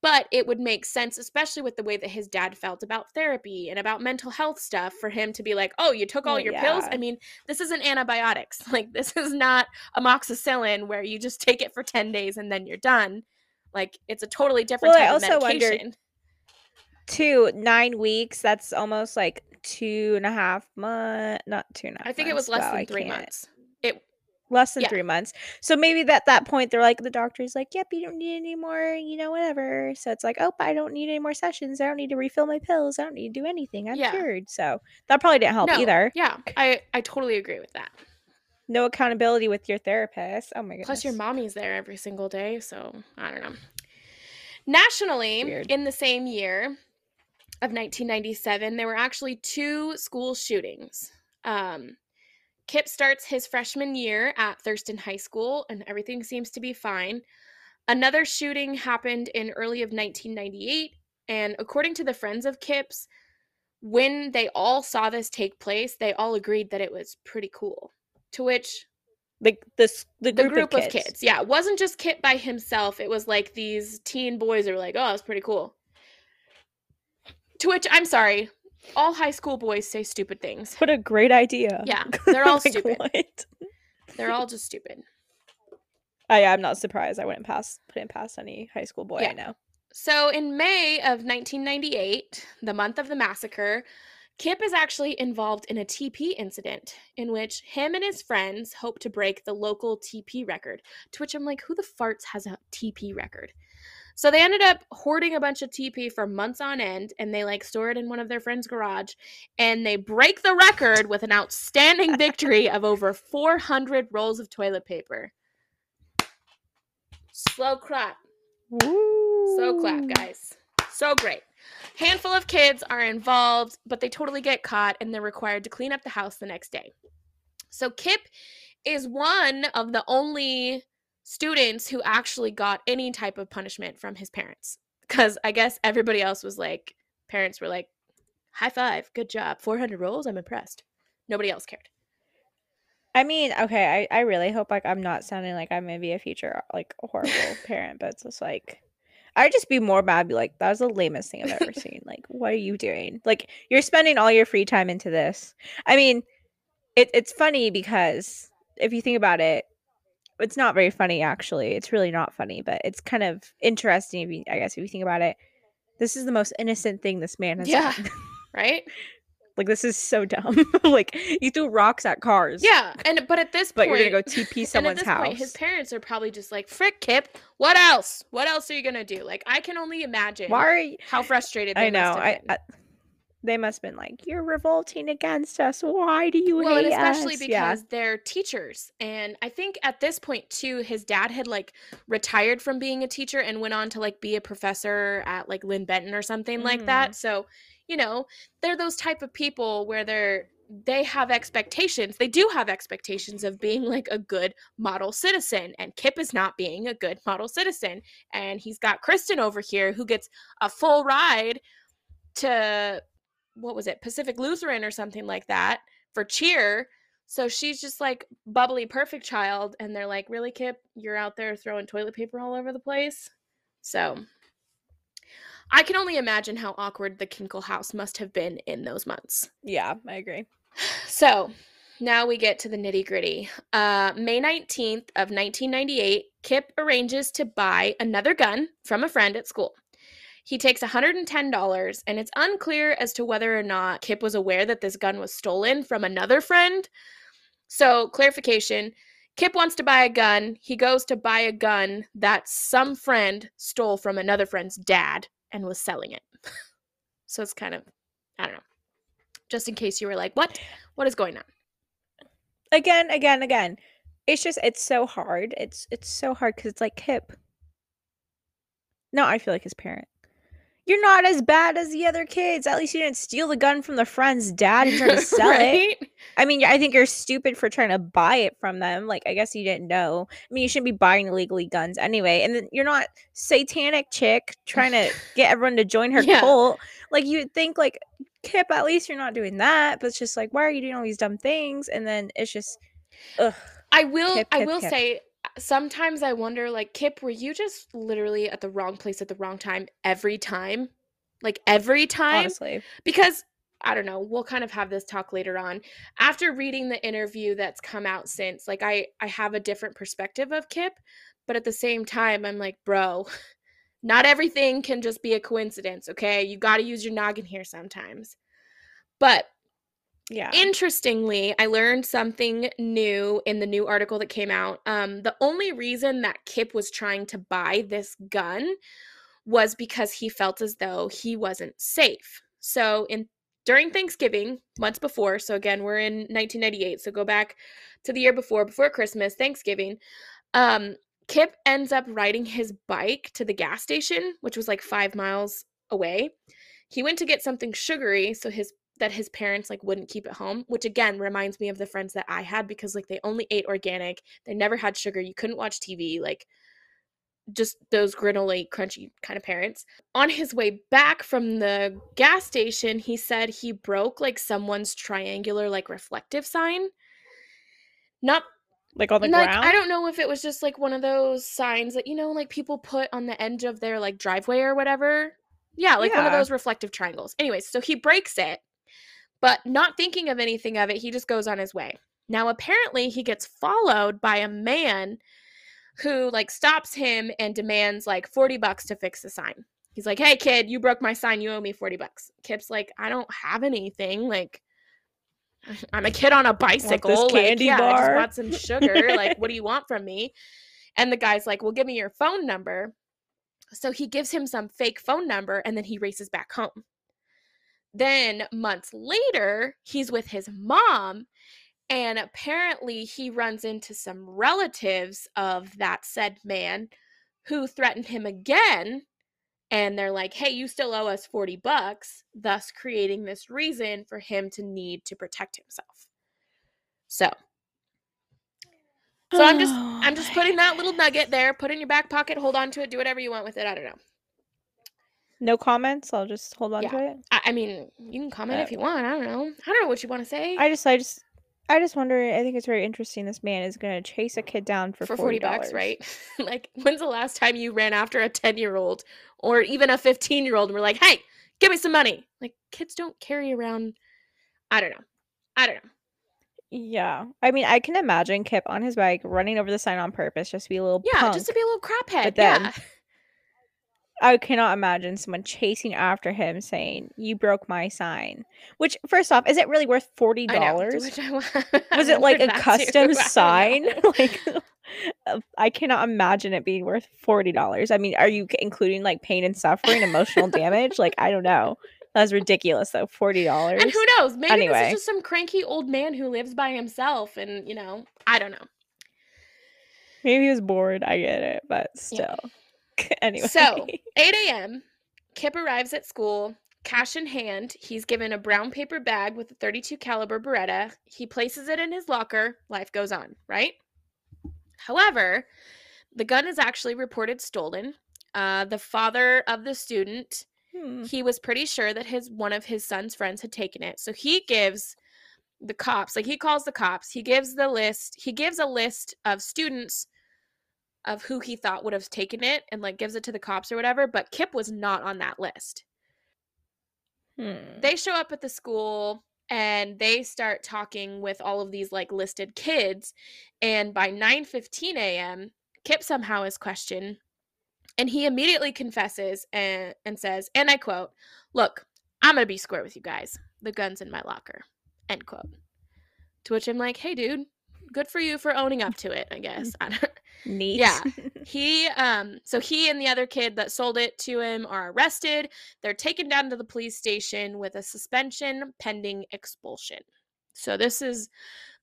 But it would make sense, especially with the way that his dad felt about therapy and about mental health stuff, for him to be like, oh, you took all your pills? I mean, this isn't antibiotics. Like, this is not amoxicillin where you just take it for 10 days and then you're done. Like, it's a totally different Well, I type of also wondered- medication. Two nine weeks. That's almost like two and a half months. Not two and a half. I think it was less months. Wow, than I three can't. months. It Less than Yeah. three months. So maybe at that point they're like the doctor's like, Yep, you don't need any more, you know, whatever. So it's like, Oh, I don't need any more sessions. I don't need to refill my pills. I don't need to do anything. I'm Yeah. cured. So that probably didn't help no, either. Yeah, I I totally agree with that. No accountability with your therapist. Oh my goodness. Plus, your mommy's there every single day, so I don't know. Nationally, Weird. in the same year of 1997, there were actually two school shootings. Um, Kip starts his freshman year at Thurston High School, and everything seems to be fine. Another shooting happened in early of 1998, and according to the friends of Kip's, when they all saw this take place, they all agreed that it was pretty cool. To which the this the the group, group, of, kids. Yeah, it wasn't just Kip by himself. It was like these teen boys are like, "Oh, that's pretty cool." To which I'm sorry, all high school boys say stupid things. What a great idea. Yeah, they're all Like, stupid. what? They're all just stupid. I, I'm not surprised. I wouldn't pass put it past any high school boy Yeah. I know. So in May of 1998, the month of the massacre, Kip is actually involved in a TP incident in which him and his friends hope to break the local TP record. To which I'm like, who the farts has a TP record? So they ended up hoarding a bunch of TP for months on end and they like store it in one of their friends' garage and they break the record with an outstanding victory of over 400 rolls of toilet paper. Slow clap. So clap, guys. So great. Handful of kids are involved, but they totally get caught and they're required to clean up the house the next day. So Kip is one of the only students who actually got any type of punishment from his parents. Because I guess everybody else was like, parents were like, high five, good job, 400 rolls, I'm impressed. Nobody else cared. I mean, okay, I, I really hope like I'm not sounding like I'm gonna be a future like horrible parent, but it's just like I'd just be more mad, be like, that was the lamest thing I've ever seen. Like, what are you doing? Like, you're spending all your free time into this. I mean, it, it's funny because if you think about it, it's not very funny actually. It's really not funny, but it's kind of interesting if you I guess if you think about it. This is the most innocent thing this man has Yeah. done. Right? Like this is so dumb. like you threw rocks at cars. Yeah, and but at this But point, you're gonna go TP someone's house. point, his parents are probably just like, "Frick, Kip, what else? What else are you gonna do?" Like, I can only imagine Why you? how frustrated. They I know. I. I they must have been like, "You're revolting against us. Why do you well, and hate especially us?" because yeah. they're teachers, and I think at this point too, his dad had like retired from being a teacher and went on to like be a professor at like Linn-Benton or something like Mm. that. So, you know, they're those type of people where they're they have expectations. They do have expectations of being like a good model citizen, and Kip is not being a good model citizen. And he's got Kristen over here who gets a full ride to what was it, Pacific Lutheran or something like that for cheer. So she's just like bubbly, perfect child, and they're like, "Really, Kip? You're out there throwing toilet paper all over the place." So I can only imagine how awkward the Kinkle house must have been in those months. Yeah, I agree. So now we get to the nitty gritty. Uh, May 19th of 1998, Kip arranges to buy another gun from a friend at school. He takes $110, and it's unclear as to whether or not Kip was aware that this gun was stolen from another friend. So, clarification Kip wants to buy a gun. He goes to buy a gun that some friend stole from another friend's dad and was selling it. so, it's kind of, I don't know. Just in case you were like, what? What is going on? Again, again, again. It's just it's so hard. It's it's so hard because it's like Kip. No, I feel like his parent. You're not as bad as the other kids. At least you didn't steal the gun from the friend's dad and try to sell it. I mean, I think you're stupid for trying to buy it from them. Like, I guess you didn't know. I mean, you shouldn't be buying illegally guns anyway. And then you're not satanic chick trying to get everyone to join her Yeah. cult. Like, you'd think, like, Kip, at least you're not doing that. But it's just like, why are you doing all these dumb things? And then it's just, ugh. I will Kip, I Kip, will Kip. say sometimes I wonder like Kip were you just literally at the wrong place at the wrong time every time? Like every time? Honestly. Because I don't know, we'll kind of have this talk later on. After reading the interview that's come out since, like I I have a different perspective of Kip, but at the same time I'm like, bro, not everything can just be a coincidence, okay? You got to use your noggin here sometimes. But Yeah. Interestingly, I learned something new in the new article that came out. Um, the only reason that Kip was trying to buy this gun was because he felt as though he wasn't safe. So, in during Thanksgiving, months before, so again, we're in 1998, so go back to the year before, before Christmas, Thanksgiving. Um, Kip ends up riding his bike to the gas station, which was like five miles away. He went to get something sugary, so his that his parents like wouldn't keep at home, which again reminds me of the friends that I had because like they only ate organic, they never had sugar, you couldn't watch TV, like just those granola crunchy kind of parents. On his way back from the gas station, he said he broke like someone's triangular like reflective sign. Not like on the like ground. I don't know if it was just like one of those signs that you know like people put on the end of their like driveway or whatever. Yeah, like one of those reflective triangles. Anyways, so he breaks it, but not thinking of anything of it, he just goes on his way. Now apparently he gets followed by a man who like stops him and demands like 40 bucks to fix the sign. He's like, "Hey kid, you broke my sign, you owe me 40 bucks." Kip's like, "I don't have anything. Like I'm a kid on a bicycle. like, candy yeah, I just bar?" want some sugar. like, what do you want from me?" And the guy's like, "Well, give me your phone number." So he gives him some fake phone number and then he races back home. Then months later, he's with his mom and apparently he runs into some relatives of that said man who threatened him again and they're like, "Hey, you still owe us 40 bucks," thus creating this reason for him to need to protect himself. So, so I'm just Oh I'm just putting that little nugget there, put it in your back pocket, hold on to it, do whatever you want with it. I don't know. No comments. I'll just hold on Yeah. to it. I, I mean, you can comment if you want. I don't know. I don't know what you want to say. I just, I just, I just wonder. I think it's very interesting. This man is gonna chase a kid down for, for 40 bucks, right? like, when's the last time you ran after a 10 year old or even a 15 year old and were like, hey, give me some money? Like, kids don't carry around. I don't know. I don't know. Yeah, I mean, I can imagine Kip on his bike running over the sign on purpose, just to be a little Yeah, punk. just to be a little craphead. But then- yeah. I cannot imagine someone chasing after him saying, "You broke my sign." Which, first off, is it really worth forty dollars? Which I, wa- Was it like a custom sign? like, uh, I cannot imagine it being worth forty dollars. I mean, are you including like pain and suffering, emotional damage? Like, I don't know. That's ridiculous, though. Forty dollars. And who knows? Maybe this is just some cranky old man who lives by himself, and you know, I don't know. Maybe he was bored. I get it, but Yeah. anyway. So, 8 a.m., Kip arrives at school, cash in hand. He's given a brown paper bag with a 32 caliber Beretta. He places it in his locker. Life goes on, right? However, the gun is actually reported stolen. Uh, the father of the student, Hmm. he was pretty sure that his one of his son's friends had taken it. So he gives the cops, like he calls the cops. He gives the list. He gives a list of students of who he thought would have taken it and like gives it to the cops or whatever, but Kip was not on that list. Hmm. They show up at the school and they start talking with all of these like listed kids and by 9:15 a.m. Kip somehow is questioned and he immediately confesses and, and says, and I quote, Look, I'm going to be square with you guys. The gun's in my locker. End quote. To which I'm like, hey, dude, good for you for owning up to it, I guess. I don't, Neat. Yeah. he, um, so he and the other kid that sold it to him are arrested. They're taken down to the police station with a suspension pending expulsion. So this is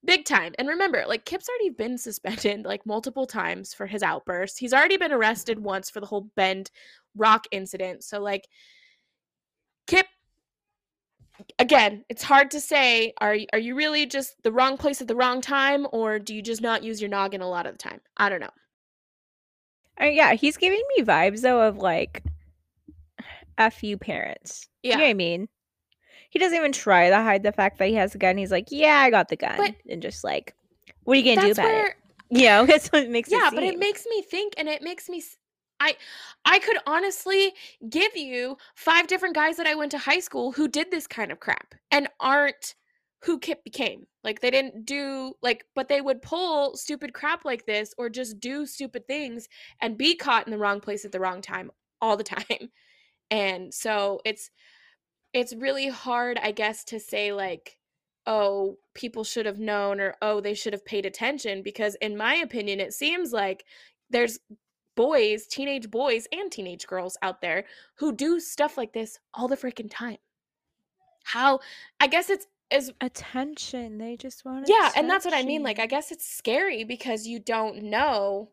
big time. And remember, like Kip's already been suspended like multiple times for his outbursts. He's already been arrested once for the whole Bend Rock incident. So like Kip again, it's hard to say are are you really just the wrong place at the wrong time or do you just not use your noggin a lot of the time? I don't know. Uh, yeah, he's giving me vibes though of like F you parents. You know Yeah. what I mean? He doesn't even try to hide the fact that he has a gun. He's like, Yeah, I got the gun. But- and just like, what are you gonna do about where it? You know, that's what makes yeah, it but it makes me think and it makes me I I could honestly give you five different guys that I went to high school who did this kind of crap and aren't who Kip became. Like they didn't do like but they would pull stupid crap like this or just do stupid things and be caught in the wrong place at the wrong time all the time. And so it's it's really hard I guess to say like oh people should have known or oh they should have paid attention because in my opinion it seems like there's boys, teenage boys and teenage girls out there who do stuff like this all the freaking time. How I guess it's as Attention. They just want to yeah, and that's what I mean. Like I guess it's scary because you don't know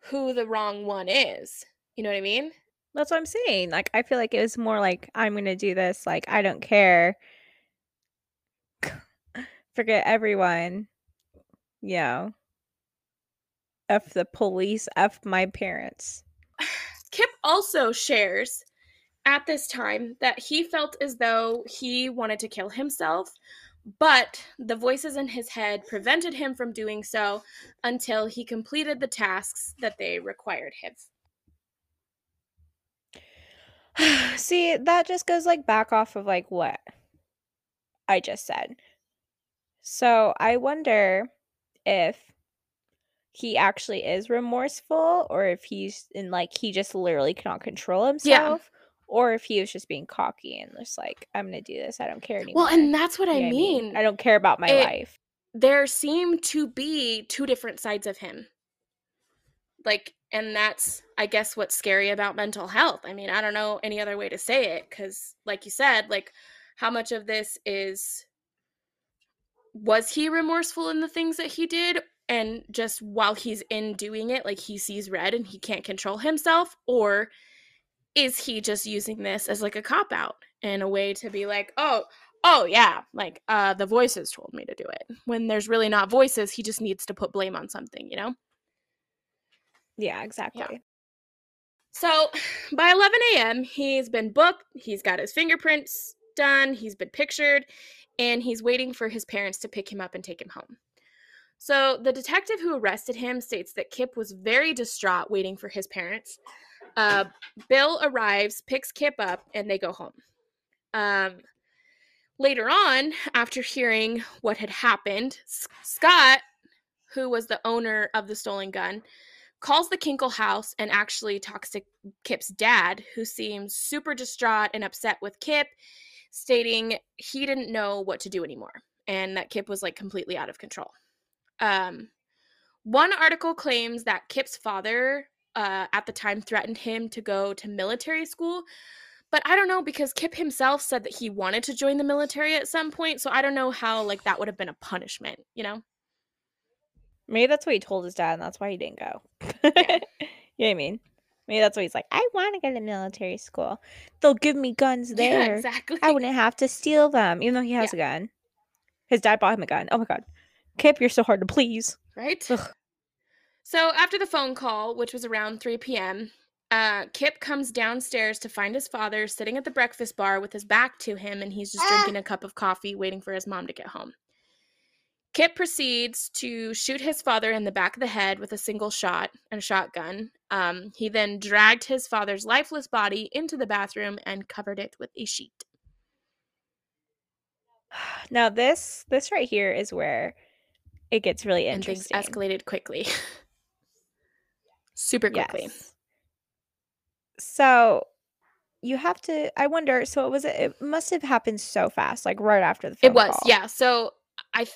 who the wrong one is. You know what I mean? That's what I'm saying. Like, I feel like it was more like, I'm gonna do this. Like, I don't care. Forget everyone. Know. F the police. F my parents. Kip also shares at this time that he felt as though he wanted to kill himself, but the voices in his head prevented him from doing so until he completed the tasks that they required him. See, that just goes like back off of like what I just said. So I wonder if he actually is remorseful or if he's in like he just literally cannot control himself or if he was just being cocky and just like I'm going to do this. I don't care anymore. Well, and that's what I know what mean. I don't care about my It- life. there seem to be two different sides of him. Like, and that's, I guess, what's scary about mental health. I mean, I don't know any other way to say it because, like you said, like, how much of this is was he remorseful in the things that he did? And just while he's in doing it, like he sees red and he can't control himself? Or is he just using this as like a cop out and a way to be like, oh, oh yeah, like uh the voices told me to do it. When there's really not voices, he just needs to put blame on something, you know? Yeah, exactly. So by 11 a.m., he's been booked, he's got his fingerprints done, he's been pictured, and he's waiting for his parents to pick him up and take him home. So the detective who arrested him states that Kip was very distraught waiting for his parents. Uh, Bill arrives, picks Kip up, and they go home. Um, later on, after hearing what had happened, Scott, who was the owner of the stolen gun, calls the Kinkle house and actually talks to Kip's dad, who seems super distraught and upset with Kip, stating he didn't know what to do anymore and that Kip was like completely out of control. Um, one article claims that Kip's father uh, at the time threatened him to go to military school, but I don't know because Kip himself said that he wanted to join the military at some point, so I don't know how like that would have been a punishment, you know? Maybe that's what he told his dad, and that's why he didn't go. you know what I mean? Maybe that's why he's like, I want to go to military school. They'll give me guns there. Yeah, exactly. I wouldn't have to steal them, even though he has a gun. His dad bought him a gun. Oh my god. Kip, you're so hard to please. Right? Ugh. So after the phone call, which was around 3 p.m., uh, Kip comes downstairs to find his father sitting at the breakfast bar with his back to him, and he's just drinking a cup of coffee, waiting for his mom to get home. Kip proceeds to shoot his father in the back of the head with a single shot and a shotgun. Um, he then dragged his father's lifeless body into the bathroom and covered it with a sheet. Now this this right here is where it gets really And things interesting. escalated quickly. Super quickly. Yes. So you have to I wonder so it was it must have happened so fast like right after the phone It was, call. yeah. So I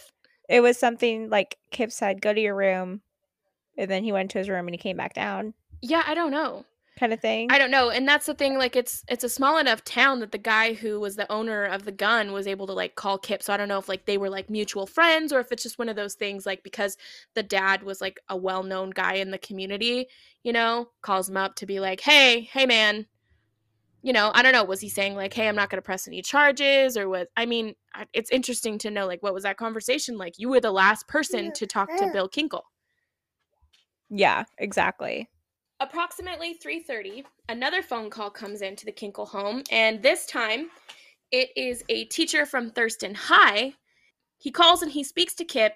It was something like Kip said go to your room and then he went to his room and he came back down yeah, I don't know. Kind of thing. I don't know, and that's the thing. Like, it's it's a small enough town that the guy who was the owner of the gun was able to like call Kip. So I don't know if like they were like mutual friends or if it's just one of those things like because the dad was like a well known guy in the community, you know, calls him up to be like, hey, hey man, you know, I don't know, was he saying like, hey, I'm not gonna press any charges or what? I mean, it's interesting to know like what was that conversation like? You were the last person to talk to Bill Kinkle. yeah, exactly. Approximately 3:30 another phone call comes into the Kinkle home and this time it is a teacher from Thurston High he calls and he speaks to Kip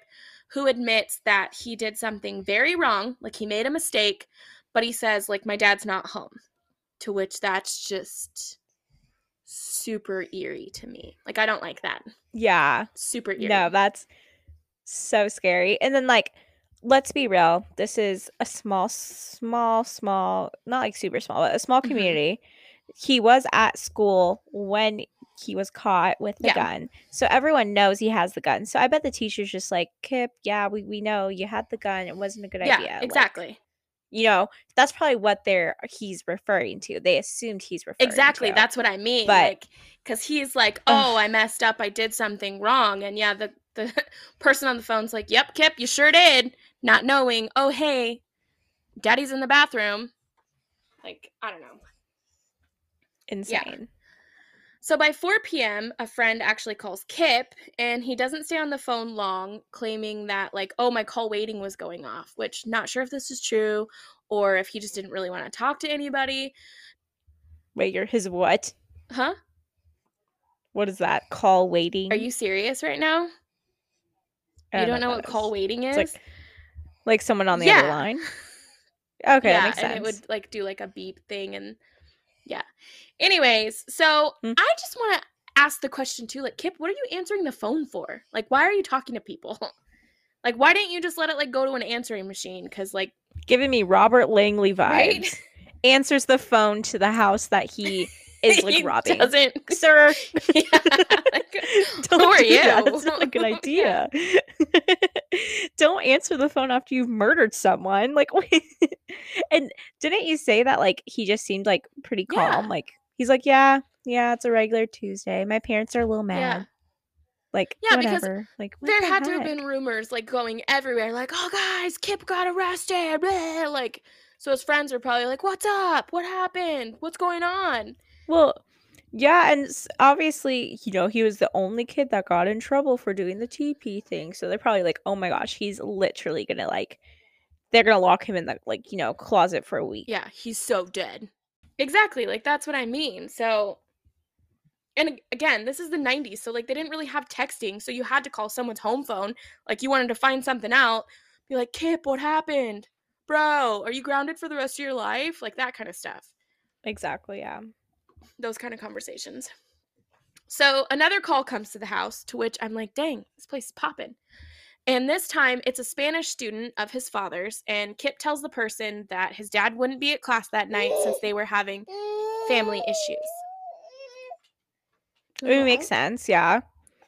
who admits that he did something very wrong like he made a mistake but he says like my dad's not home to which that's just super eerie to me like I don't like that Yeah. super eerie No, that's so scary. And then like let's be real, this is a small small small, not like super small, but a small Mhm. community. He was at school when he was caught with the Yeah. gun. So everyone knows he has the gun. So I bet the teacher's just like, "Kip, yeah, we we know you had the gun. It wasn't a good yeah idea." Like, exactly you know, that's probably what they're he's referring to. They assumed he's referring Exactly. to. That's what I mean. But- like, because he's like, Ugh. "Oh, I messed up. I did something wrong." And yeah, the the person on the phone's like, "Yep, Kip, you sure did." Not knowing, "Oh, hey, Daddy's in the bathroom." Like, I don't know. insane. So by 4 p.m., a friend actually calls Kip, and he doesn't stay on the phone long, claiming that like, "Oh, my call waiting was going off." Which not sure if this is true, or if he just didn't really want to talk to anybody. Wait, you're his what? Huh? What is that? Call waiting? Are you serious right now? I You don't know that what call waiting is? It's like like someone on the other line. Okay, yeah, that makes sense. and it would like do like a beep thing and yeah. Anyways, so Hmm. I just want to ask the question too, like Kip, what are you answering the phone for? Like, why are you talking to people? Like, why didn't you just let it like go to an answering machine? Because like, Giving me Robert Langley vibes. right? Answers the phone to the house that he is like He robbing. Doesn't. Sir, yeah. Like, don't who are do that. That's not a good idea. don't answer the phone after you've murdered someone. Like, and didn't you say that like he just seemed like pretty calm? Yeah. Like he's like, yeah, yeah, it's a regular Tuesday. My parents are a little mad. Yeah. Like, Yeah, because whatever. Like, what there the had to have been rumors like going everywhere, like, oh guys, Kip got arrested. blah," Like, so his friends were probably like, what's up? What happened? What's going on? Well, yeah, and s- obviously, you know, he was the only kid that got in trouble for doing the TP thing. So they're probably like, "Oh my gosh, he's literally gonna like, they're gonna lock him in the like, you know, closet for a week." Yeah, he's so dead. Exactly. Like, that's what I mean. So, and again, this is the 90s. So, like, they didn't really have texting. So, you had to call someone's home phone. Like, you wanted to find something out, be like, Kip, what happened? Bro, are you grounded for the rest of your life? Like, that kind of stuff. Exactly. Yeah. Those kind of conversations. So another call comes to the house, to which I'm like, dang, this place is popping. And this time it's a Spanish student of his father's, and Kip tells the person that his dad wouldn't be at class that night since they were having family issues. It makes sense, yeah.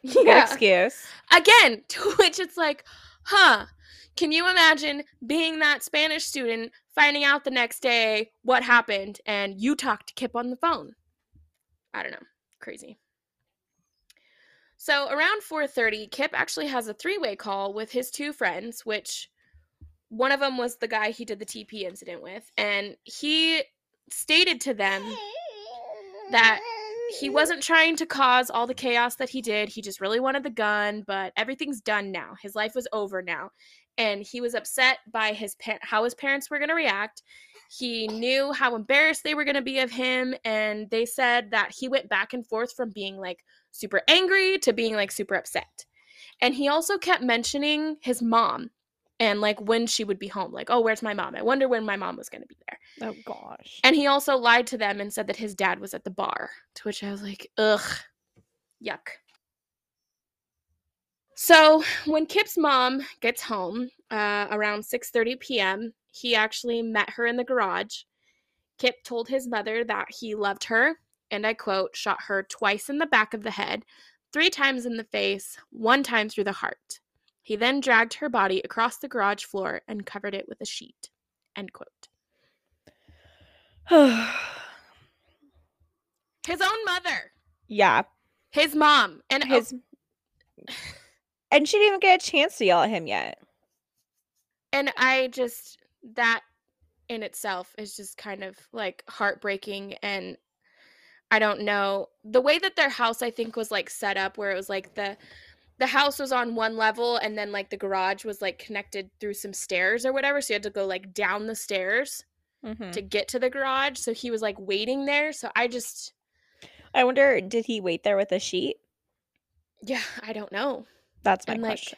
Good excuse. Again, to which it's like, huh, can you imagine being that Spanish student, finding out the next day what happened, and you talk to Kip on the phone? I don't know. Crazy. So around 4:30, Kip actually has a three-way call with his two friends, which one of them was the guy he did the TP incident with, and he stated to them that he wasn't trying to cause all the chaos that he did. He just really wanted the gun, but everything's done now. His life was over now. And he was upset by his pa- how his parents were going to react. He knew how embarrassed they were going to be of him and they said that he went back and forth from being like super angry to being like super upset. And he also kept mentioning his mom and like when she would be home. Like, "Oh, where's my mom? I wonder when my mom was going to be there." Oh gosh. And he also lied to them and said that his dad was at the bar, to which I was like, ugh, yuck. So when Kip's mom gets home uh, around 6:30 p.m., he actually met her in the garage. Kip told his mother that he loved her, and I quote, shot her twice in the back of the head, three times in the face, one time through the heart. He then dragged her body across the garage floor and covered it with a sheet. End quote. His own mother. yeah. His mom and oh, His and she didn't even get a chance to yell at him yet. and I just that in itself is just kind of like heartbreaking and I don't know the way that their house I think was like set up where it was like the the house was on one level and then like the garage was like connected through some stairs or whatever so you had to go like down the stairs Mhm. to get to the garage so he was like waiting there so I just I wonder, did he wait there with a sheet? yeah I don't know That's my and question.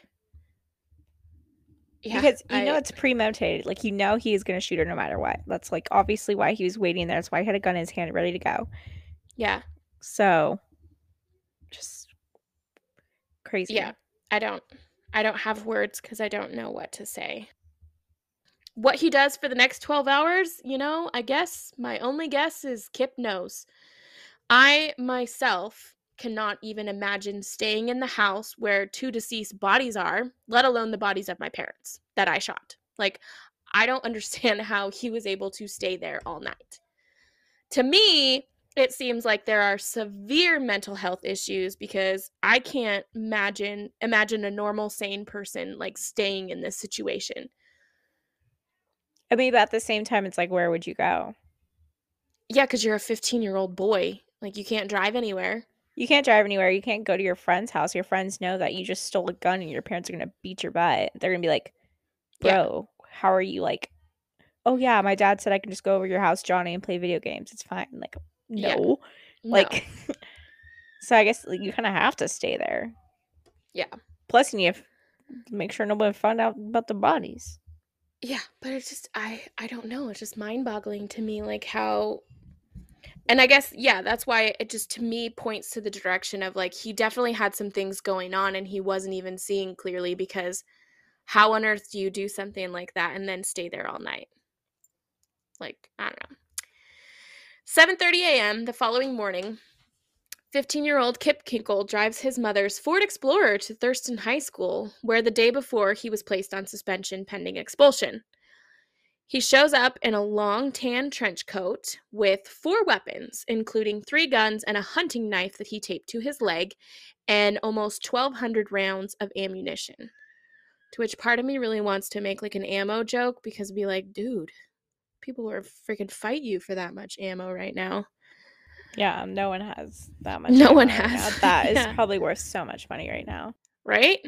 Yeah because you know it's premeditated. Like you know he is going to shoot her no matter what. That's like obviously why he was waiting there. That's why he had a gun in his hand ready to go. yeah So just crazy. Yeah, I don't I don't have words cuz I don't know what to say. What he does for the next 12 hours, you know, I guess my only guess is Kip knows. I myself cannot even imagine staying in the house where two deceased bodies are, let alone the bodies of my parents that I shot. Like I don't understand how he was able to stay there all night. To me, it seems like there are severe mental health issues because I can't imagine imagine a normal sane person like staying in this situation. I mean, but at the same time, it's like, where would you go? Yeah, cuz you're a 15-year-old boy. Like you can't drive anywhere. You can't drive anywhere. You can't go to your friend's house. Your friends know that you just stole a gun and your parents are going to beat your butt. They're going to be like, Yeah. bro, how are you like, oh, yeah, my dad said I can just go over your house, Johnny, and play video games. It's fine. Like, Yeah. no. No. Like, so I guess like, you kind of have to stay there. Yeah. Plus, you have to make sure nobody found out about the bodies. Yeah, but it's just I I don't know. It's just mind-boggling to me like how and I guess yeah, that's why it just to me points to the direction of like he definitely had some things going on and he wasn't even seeing clearly because how on earth do you do something like that and then stay there all night? Like, I don't know. 7:30 a.m. the following morning, 15-year-old Kip Kinkle drives his mother's Ford Explorer to Thurston High School, where the day before he was placed on suspension pending expulsion. He shows up in a long tan trench coat with four weapons, including three guns and a hunting knife that he taped to his leg, and almost 1,200 rounds of ammunition. To which part of me really wants to make like an ammo joke because be like, dude, people are freaking fight you for that much ammo right now. Yeah, um, no one has that much. No one ammo right has. That is probably worth so much money right now. Right?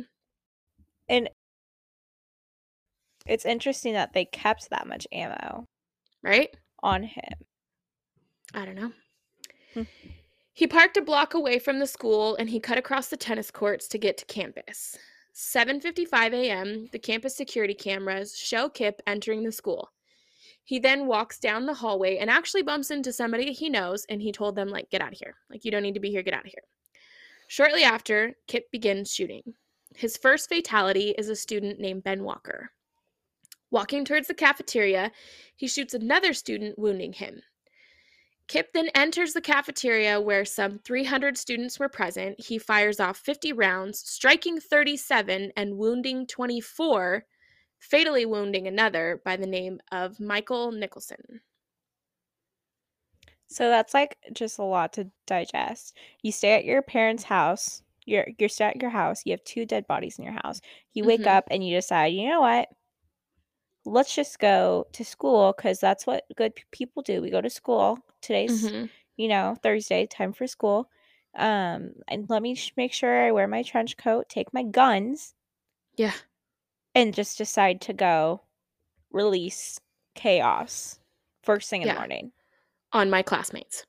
And it's interesting that they kept that much ammo Right? on him. I don't know. Hmm. He parked a block away from the school and he cut across the tennis courts to get to campus. 7:55 a.m., the campus security cameras show Kip entering the school. He then walks down the hallway and actually bumps into somebody he knows and he told them like get out of here. Like you don't need to be here, get out of here. Shortly after, Kip begins shooting. His first fatality is a student named Ben Walker. Walking towards the cafeteria, he shoots another student, wounding him. Kip then enters the cafeteria where some 300 students were present. He fires off 50 rounds, striking 37 and wounding 24, fatally wounding another by the name of Michael Nicholson. So that's like just a lot to digest. You stay at your parents' house. You're you're stay at your house. You have two dead bodies in your house. You wake Mhm. up and you decide, you know what? Let's just go to school because that's what good people do. We go to school. Today's, Mhm. you know, Thursday, time for school. Um, and let me sh- make sure I wear my trench coat, take my guns, Yeah. and just decide to go release chaos first thing in Yeah. the morning. On my classmates.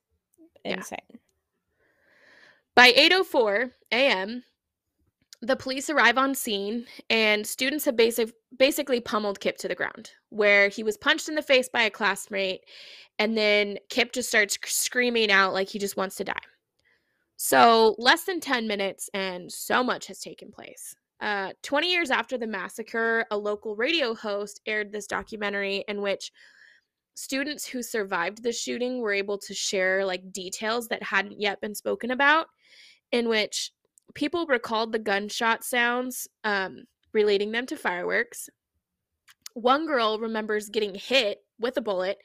Yeah. Insane. By 8:04 a.m., the police arrive on scene and students have basic, basically pummeled Kip to the ground, where he was punched in the face by a classmate and then Kip just starts screaming out like he just wants to die. So, less than 10 minutes and so much has taken place. Uh, 20 years after the massacre, a local radio host aired this documentary in which students who survived the shooting were able to share like details that hadn't yet been spoken about in which people recalled the gunshot sounds um, relating them to fireworks. One girl remembers getting hit with a bullet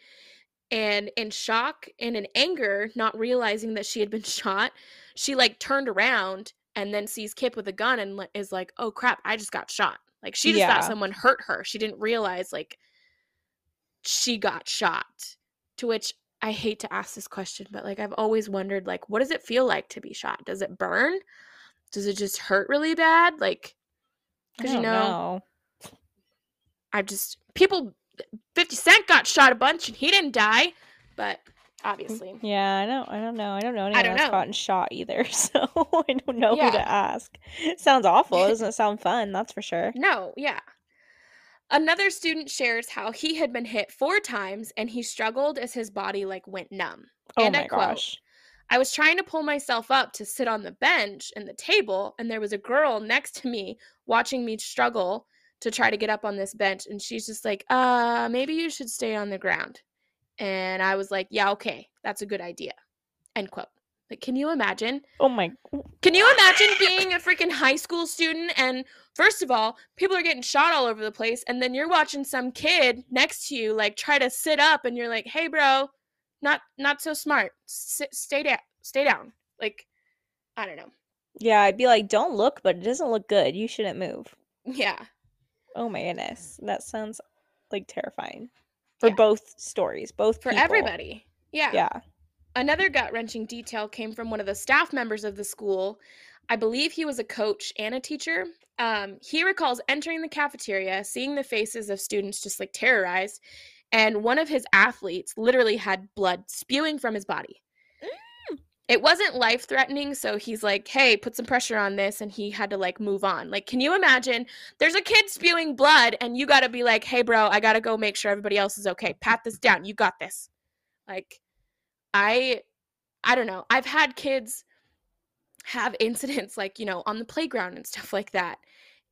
and in shock and in anger not realizing that she had been shot she like turned around and then sees kip with a gun and is like oh crap i just got shot. Like she just Yeah. thought someone hurt her. She didn't realize like she got shot. To which i hate to ask this question but like i've always wondered like what does it feel like to be shot? Does it burn does it just hurt really bad like because you don't know I just people 50 Cent got shot a bunch and he didn't die, but mm, obviously. Yeah, I don't I don't know. I don't know anyone don't that's know. gotten shot either, so I don't know Yeah. who to ask. It sounds awful. It doesn't sound fun, that's for sure. No, yeah. Another student shares how he had been hit four times and he struggled as his body like went numb. Oh and I my quote, gosh. I was trying to pull myself up to sit on the bench and the table, and there was a girl next to me watching me struggle to try to get up on this bench. And she's just like, uh, maybe you should stay on the ground. And I was like, yeah, okay, that's a good idea. End quote. Like, can you imagine? Oh my Can you imagine being a freaking high school student and first of all, people are getting shot all over the place and then you're watching some kid next to you like try to sit up and you're like, "Hey bro, not not so smart. Sit, stay down. Stay down." Like I don't know. Yeah, I'd be like, don't look, but it doesn't look good. You shouldn't move. Yeah. Oh my goodness. That sounds like terrifying. For Yeah. both stories, both For people. everybody. Yeah. Yeah. Another gut wrenching detail came from one of the staff members of the school. I believe he was a coach and a teacher. Um, he recalls entering the cafeteria, seeing the faces of students just like terrorized, and one of his athletes literally had blood spewing from his body. Mm. It wasn't life threatening, so he's like, hey, put some pressure on this, and he had to like move on. Like, can you imagine there's a kid spewing blood, and you gotta be like, hey, bro, I gotta go make sure everybody else is okay. Pat this down. You got this. Like, I I don't know. I've had kids have incidents like, you know, on the playground and stuff like that.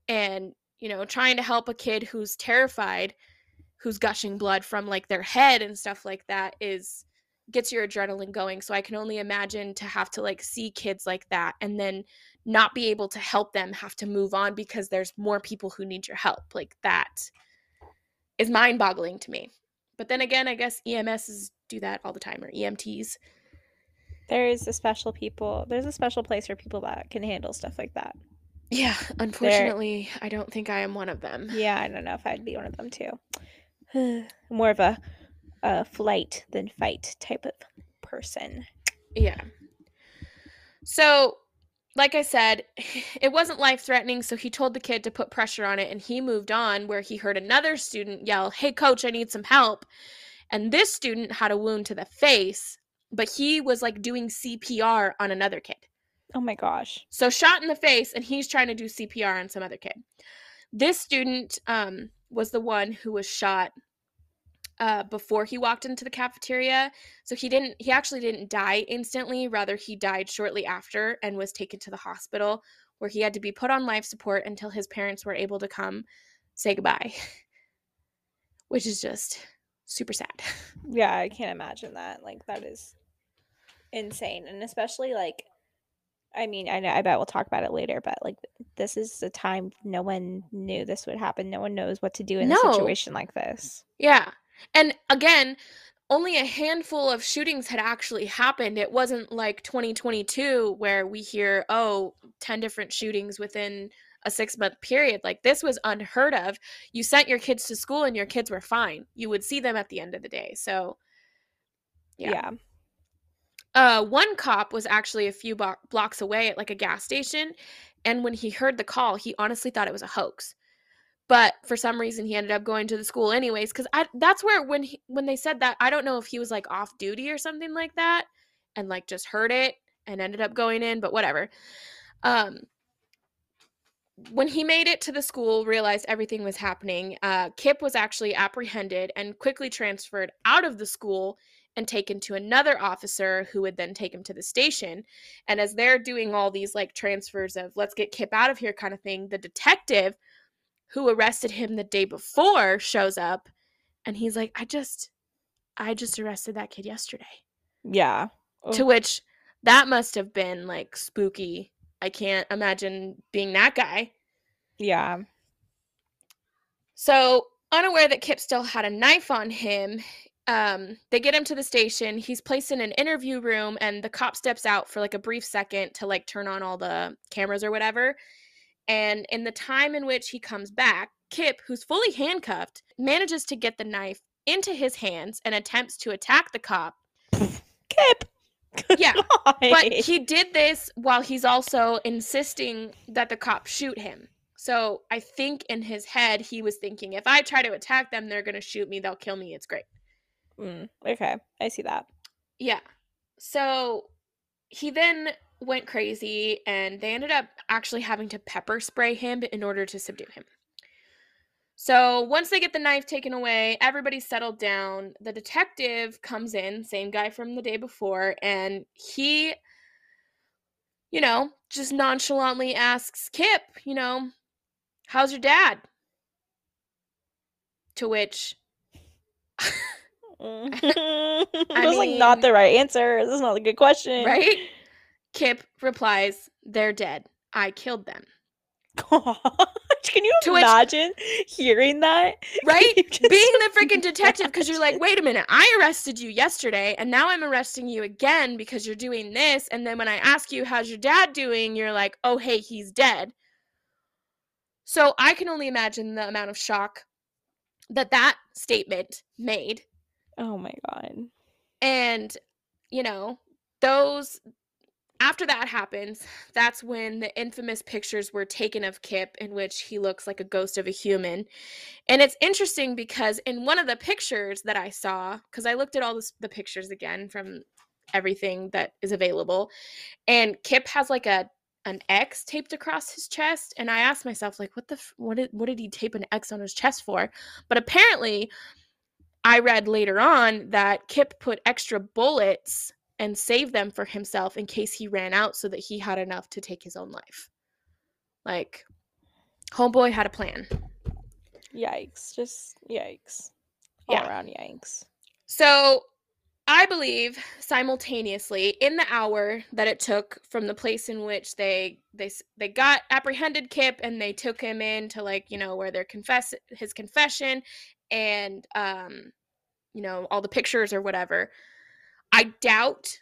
And, you know, trying to help a kid who's terrified, who's gushing blood from like their head and stuff like that is gets your adrenaline going. So I can only imagine to have to like see kids like that and then not be able to help them have to move on because there's more people who need your help. Like that is mind-boggling to me. But then again, I guess EMSs do that all the time or EMTs. There is a special people. There's a special place for people that can handle stuff like that. Yeah, unfortunately, I don't think I am one of them. Yeah, I don't know if I'd be one of them too. More of a, a flight than fight type of person. Yeah. So, like I said, it wasn't life threatening, so he told the kid to put pressure on it and he moved on where he heard another student yell, "Hey coach, I need some help." And this student had a wound to the face, but he was like doing CPR on another kid. Oh my gosh. So shot in the face, and he's trying to do CPR on some other kid. This student um, was the one who was shot uh, before he walked into the cafeteria. So he didn't. He actually didn't die instantly. Rather, he died shortly after and was taken to the hospital, where he had to be put on life support until his parents were able to come say goodbye, which is just super sad. Yeah, I can't imagine that. Like that is insane, and especially like, I mean, I know I bet we'll talk about it later, but like this is a time no one knew this would happen. No one knows what to do in No. a situation like this. Yeah. And again, only a handful of shootings had actually happened. It wasn't like 2022 where we hear, oh, 10 different shootings within a six month period. Like this was unheard of. You sent your kids to school and your kids were fine. You would see them at the end of the day. So, Yeah. yeah. Uh, one cop was actually a few bo- blocks away at like a gas station. And when he heard the call, he honestly thought it was a hoax. But for some reason, he ended up going to the school anyways. Because I that's where when he, when they said that, I don't know if he was like off duty or something like that, and like just heard it and ended up going in. But whatever. Um, when he made it to the school, realized everything was happening. Uh, Kip was actually apprehended and quickly transferred out of the school and taken to another officer who would then take him to the station. And as they're doing all these like transfers of let's get Kip out of here kind of thing, the detective who arrested him the day before shows up and he's like, I just I just arrested that kid yesterday. Yeah. To which that must have been like spooky. I can't imagine being that guy. Yeah. So, unaware that Kip still had a knife on him, um, they get him to the station. He's placed in an interview room, and the cop steps out for like a brief second to like turn on all the cameras or whatever. And in the time in which he comes back, Kip, who's fully handcuffed, manages to get the knife into his hands and attempts to attack the cop. Kip. Yeah, But he did this while he's also insisting that the cop shoot him. So I think in his head, he was thinking, if I try to attack them, they're going to shoot me. They'll kill me. It's great. Mm, okay, I see that. Yeah. So he then went crazy and they ended up actually having to pepper spray him in order to subdue him. So once they get the knife taken away, everybody's settled down. The detective comes in, same guy from the day before, and he, you know, just nonchalantly asks Kip, you know, how's your dad? To which Mm. That's like not the right answer. This is not a good question. right? Kip replies, They're dead. I killed them. Can you To which- imagine hearing that? Right? Being the freaking detective because you're like, wait a minute, I arrested you yesterday and now I'm arresting you again because you're doing this. And then when I ask you, how's your dad doing? You're like, oh, hey, he's dead. So I can only imagine the amount of shock that that statement made. Oh my god. And, you know, those after that happens, that's when the infamous pictures were taken of Kip in which he looks like a ghost of a human. And it's interesting because in one of the pictures that I saw, because I looked at all this, the pictures again from everything that is available, and Kip has like a an X taped across his chest, and I asked myself like, what the what did what did he tape an X on his chest for? But apparently, I read later on that Kip put extra bullets and saved them for himself in case he ran out so that he had enough to take his own life. Like, Homeboy had a plan. Yikes. Just yikes. All Yeah. around yikes. So, I believe simultaneously in the hour that it took from the place in which they they they got apprehended Kip and they took him in to like, you know, where they're confess his confession and um you know, all the pictures or whatever. I doubt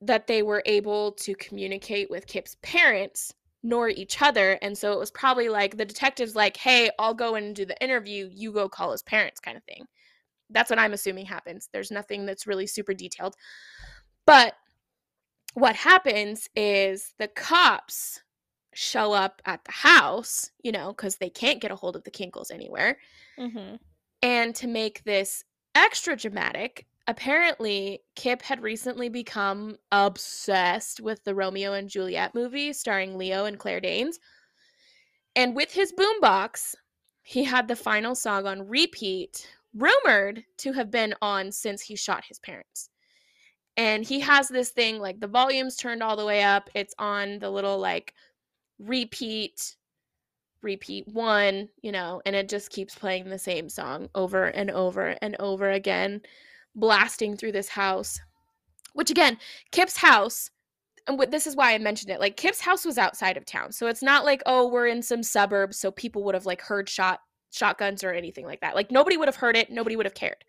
that they were able to communicate with Kip's parents nor each other and so it was probably like the detectives like, "Hey, I'll go and do the interview, you go call his parents" kind of thing that's what I'm assuming happens. There's nothing that's really super detailed. But what happens is the cops show up at the house, you know, because they can't get a hold of the Kinkles anywhere. Mm-hmm. And to make this extra dramatic, apparently Kip had recently become obsessed with the Romeo and Juliet movie starring Leo and Claire Danes. And with his boombox, he had the final song on repeat, rumored to have been on since he shot his parents. And he has this thing like the volume's turned all the way up. It's on the little like repeat, repeat one, you know, and it just keeps playing the same song over and over and over again, blasting through this house. Which again, Kip's house, and this is why I mentioned it. Like Kip's house was outside of town, so it's not like oh we're in some suburbs, so people would have like heard shot shotguns or anything like that. Like nobody would have heard it, nobody would have cared.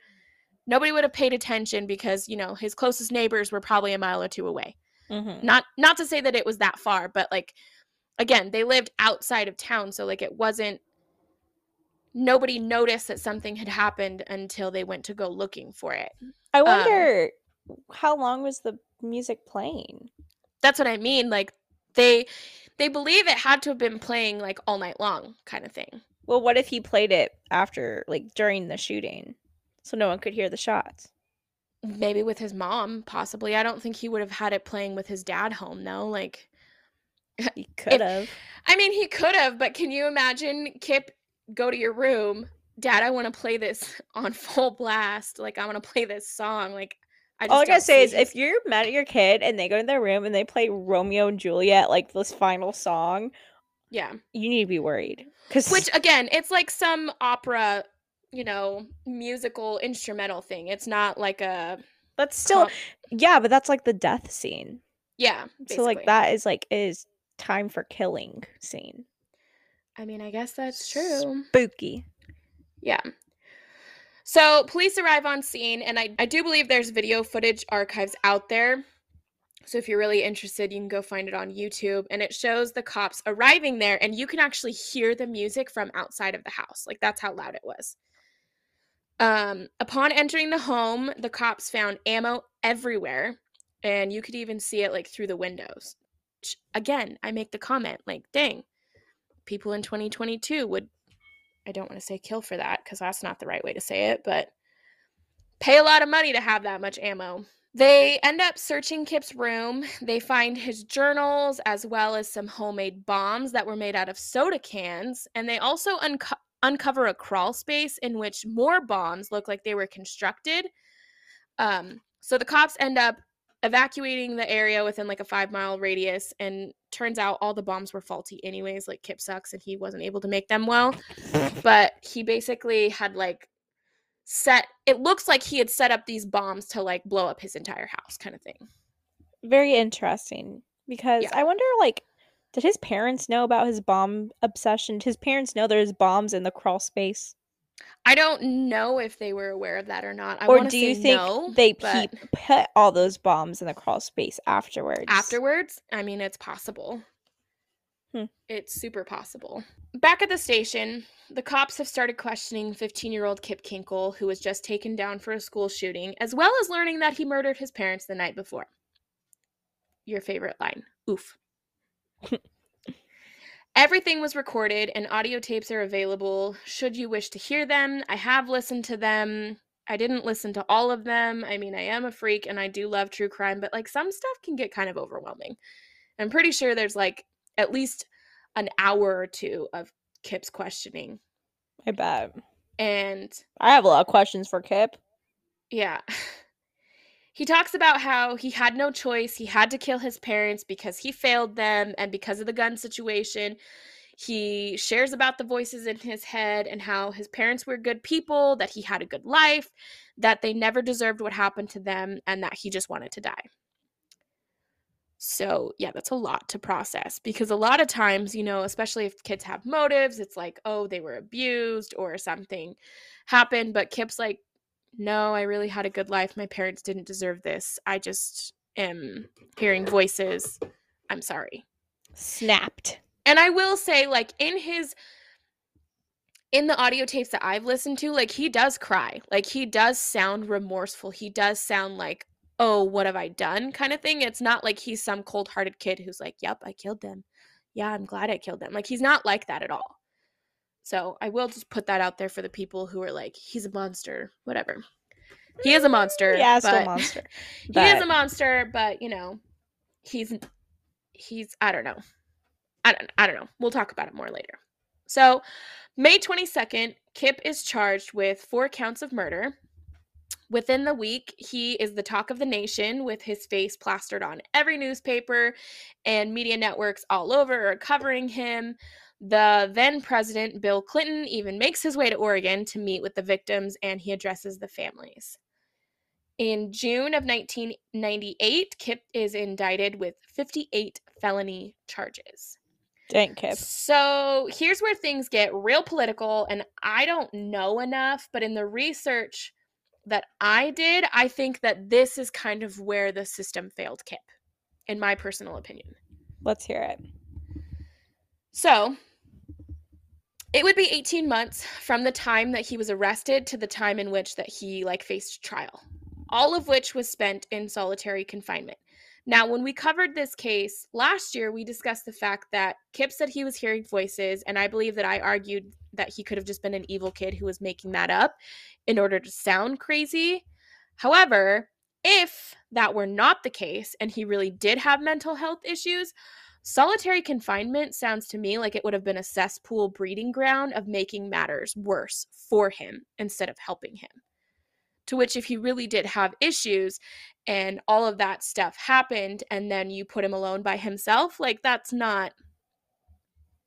Nobody would have paid attention because, you know, his closest neighbors were probably a mile or two away. Mhm. Not not to say that it was that far, but like again, they lived outside of town, so like it wasn't nobody noticed that something had happened until they went to go looking for it. I um, wonder how long was the music playing? That's what I mean, like they they believe it had to have been playing like all night long kind of thing. Well, what if he played it after, like during the shooting, so no one could hear the shots? Maybe with his mom, possibly. I don't think he would have had it playing with his dad home though. Like He could have. I mean, he could have, but can you imagine Kip go to your room, Dad? I want to play this on full blast. Like I want to play this song. Like I just All I gotta say is, see- if you're mad at your kid and they go to their room and they play Romeo and Juliet, like this final song, yeah, you need to be worried. Because which again, it's like some opera, you know, musical instrumental thing. It's not like a that's still, comp- yeah, but that's like the death scene. yeah. So like that is like is time for killing scene. I mean, I guess that's true. Spooky. Yeah. So police arrive on scene, and I, I do believe there's video footage archives out there. So if you're really interested, you can go find it on YouTube. And it shows the cops arriving there, and you can actually hear the music from outside of the house. Like that's how loud it was. Um, upon entering the home, the cops found ammo everywhere, and you could even see it like through the windows. Again, I make the comment like, dang, people in 2022 would I don't want to say kill for that because that's not the right way to say it, but pay a lot of money to have that much ammo. They end up searching Kip's room. They find his journals as well as some homemade bombs that were made out of soda cans. And they also unco- uncover a crawl space in which more bombs look like they were constructed. Um, so the cops end up evacuating the area within like a five mile radius. And turns out all the bombs were faulty, anyways. Like Kip sucks and he wasn't able to make them well but he basically had like set it looks like he had set up these bombs to like blow up his entire house kind of thing Very interesting because Yeah. I wonder like did his parents know about his bomb obsession? Did his parents know there's bombs in the crawl space? I don't know if they were aware of that or not. I or do you think no, they but put all those bombs in the crawl space afterwards? afterwards? I mean it's possible. Hmm. it's super possible. Back at the station the cops have started questioning 15 year old kip kinkle who was just taken down for a school shooting as well as learning that he murdered his parents the night before. Your favorite line oof Everything was recorded and audio tapes are available should you wish to hear them. I have listened to them. I didn't listen to all of them. I mean, I am a freak and I do love true crime, but like some stuff can get kind of overwhelming. I'm pretty sure there's like at least an hour or two of Kip's questioning. I bet. And I have a lot of questions for Kip. yeah. He talks about how he had no choice. He had to kill his parents because he failed them and because of the gun situation. He shares about the voices in his head and how his parents were good people, that he had a good life, that they never deserved what happened to them, and that he just wanted to die. So, yeah, that's a lot to process because a lot of times, you know, especially if kids have motives, it's like, oh, they were abused or something happened. But Kip's like, no, I really had a good life. My parents didn't deserve this. I just am hearing voices. I'm sorry. Snapped. And I will say, like, in his in the audio tapes that I've listened to, like he does cry. Like he does sound remorseful. He does sound like, oh, what have I done? kind of thing. It's not like he's some cold-hearted kid who's like, Yep, I killed them. Yeah, I'm glad I killed them. Like he's not like that at all. So I will just put that out there for the people who are like, he's a monster, whatever. He is a monster. Yeah, still a monster. he is a monster, but you know, he's he's I don't know. I don't I don't know. We'll talk about it more later. So, May 22nd, Kip is charged with four counts of murder, Within the week, he is the talk of the nation with his face plastered on every newspaper and media networks all over are covering him. The then president, Bill Clinton, even makes his way to Oregon to meet with the victims and he addresses the families. In June of 1998, Kip is indicted with 58 felony charges. Dang, Kip. So here's where things get real political, and I don't know enough, but in the research that I did, I think that this is kind of where the system failed Kip, in my personal opinion. Let's hear it. So it would be 18 months from the time that he was arrested to the time in which that he like faced trial all of which was spent in solitary confinement. Now when we covered this case last year we discussed the fact that kip said he was hearing voices and i believe that i argued that he could have just been an evil kid who was making that up in order to sound crazy. However if that were not the case and he really did have mental health issues Solitary confinement sounds to me like it would have been a cesspool breeding ground of making matters worse for him instead of helping him. To which, if he really did have issues and all of that stuff happened, and then you put him alone by himself, like that's not,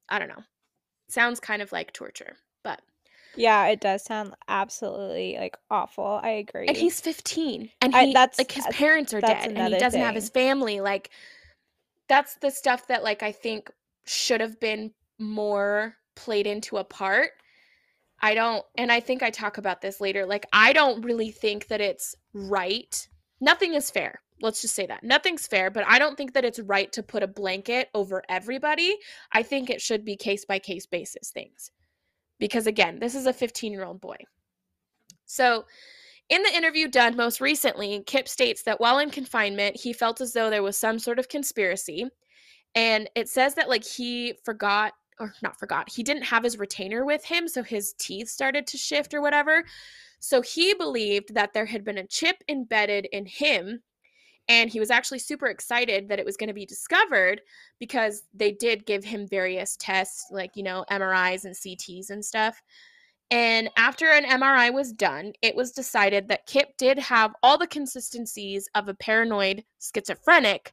I don't know. Sounds kind of like torture, but. Yeah, it does sound absolutely like awful. I agree. And he's 15, and he, I- that's- like his parents are dead, and he doesn't have his family. Like, that's the stuff that like I think should have been more played into a part. I don't, and I think I talk about this later. Like, I don't really think that it's right. Nothing is fair. Let's just say that. Nothing's fair, but I don't think that it's right to put a blanket over everybody. I think it should be case by case basis things. Because again, this is a 15 year old boy. So, in the interview done most recently, Kip states that while in confinement, he felt as though there was some sort of conspiracy. And it says that, like, he forgot, or not forgot, he didn't have his retainer with him. So his teeth started to shift or whatever. So he believed that there had been a chip embedded in him. And he was actually super excited that it was going to be discovered because they did give him various tests, like, you know, MRIs and CTs and stuff. And after an MRI was done, it was decided that Kip did have all the consistencies of a paranoid schizophrenic,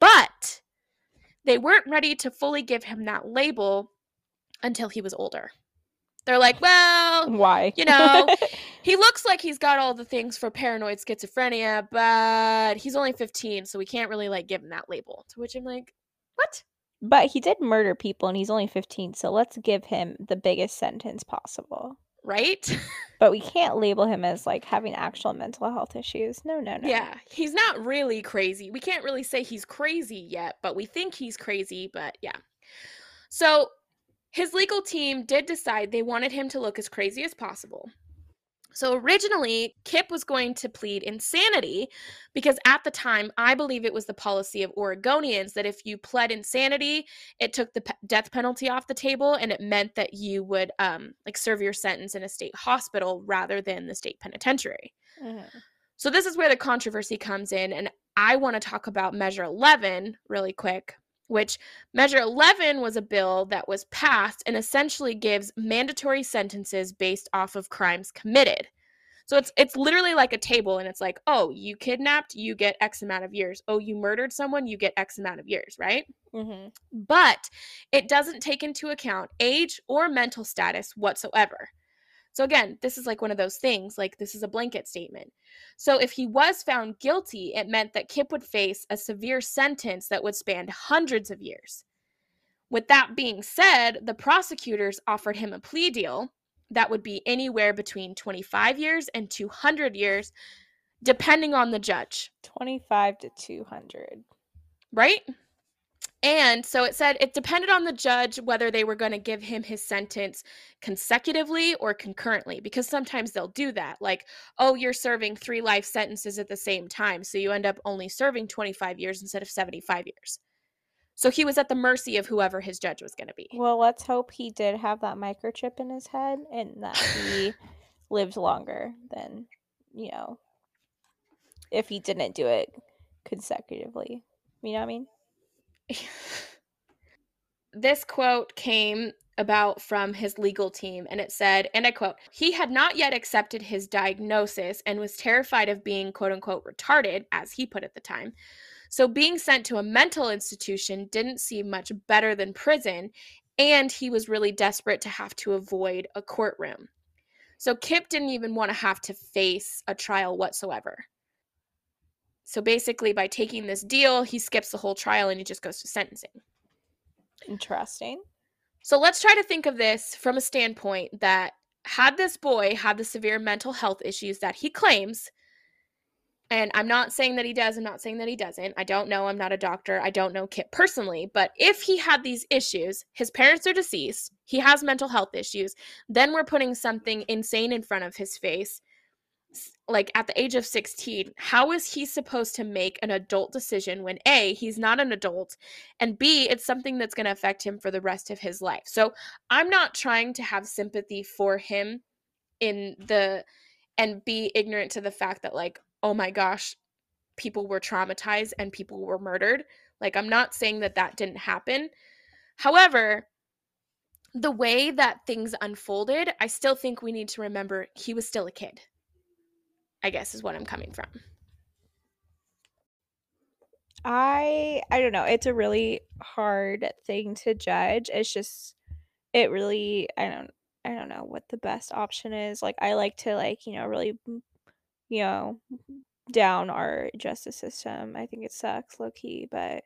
but they weren't ready to fully give him that label until he was older. They're like, well, Why? you know, he looks like he's got all the things for paranoid schizophrenia, but he's only 15, so we can't really like give him that label. To which I'm like, what? But he did murder people and he's only 15, so let's give him the biggest sentence possible. Right? But we can't label him as like having actual mental health issues. No, no, no. Yeah, he's not really crazy. We can't really say he's crazy yet, but we think he's crazy, but yeah. So his legal team did decide they wanted him to look as crazy as possible. So originally, Kip was going to plead insanity because at the time, I believe it was the policy of Oregonians that if you pled insanity, it took the pe- death penalty off the table and it meant that you would um, like serve your sentence in a state hospital rather than the state penitentiary. Mhm. So this is where the controversy comes in, and I want to talk about Measure 11 really quick. Which Measure 11 was a bill that was passed and essentially gives mandatory sentences based off of crimes committed. So it's it's literally like a table, and it's like, oh, you kidnapped, you get X amount of years. Oh, you murdered someone, you get X amount of years, right? Mhm. but it doesn't take into account age or mental status whatsoever. So, again, this is like one of those things, like this is a blanket statement. So, if he was found guilty, it meant that Kip would face a severe sentence that would span hundreds of years. With that being said, the prosecutors offered him a plea deal that would be anywhere between 25 years and 200 years, depending on the judge. 25 to 200. right? And so it said it depended on the judge whether they were going to give him his sentence consecutively or concurrently, because sometimes they'll do that. Like, oh, you're serving three life sentences at the same time. So you end up only serving 25 years instead of 75 years. So he was at the mercy of whoever his judge was going to be. Well, let's hope he did have that microchip in his head and that he lived longer than, you know, if he didn't do it consecutively. You know what I mean? This quote came about from his legal team, and it said, and I quote, he had not yet accepted his diagnosis and was terrified of being quote unquote retarded, as he put at the time. So being sent to a mental institution didn't seem much better than prison, and he was really desperate to have to avoid a courtroom. So Kip didn't even want to have to face a trial whatsoever. So basically, by taking this deal, he skips the whole trial and he just goes to sentencing. Interesting. So let's try to think of this from a standpoint that had this boy had the severe mental health issues that he claims, and I'm not saying that he does, I'm not saying that he doesn't. I don't know. I'm not a doctor. I don't know Kip personally. But if he had these issues, his parents are deceased, he has mental health issues, then we're putting something insane in front of his face like at the age of 16 how is he supposed to make an adult decision when a he's not an adult and b it's something that's going to affect him for the rest of his life? So i'm not trying to have sympathy for him in the and be ignorant to the fact that like oh my gosh people were traumatized and people were murdered. Like i'm not saying that that didn't happen. However the way that things unfolded i still think we need to remember he was still a kid I guess is what I'm coming from. I I don't know. It's a really hard thing to judge. It's just it really I don't I don't know what the best option is. Like I like to like, you know, really mm, you know, down our justice system. I think it sucks low key, but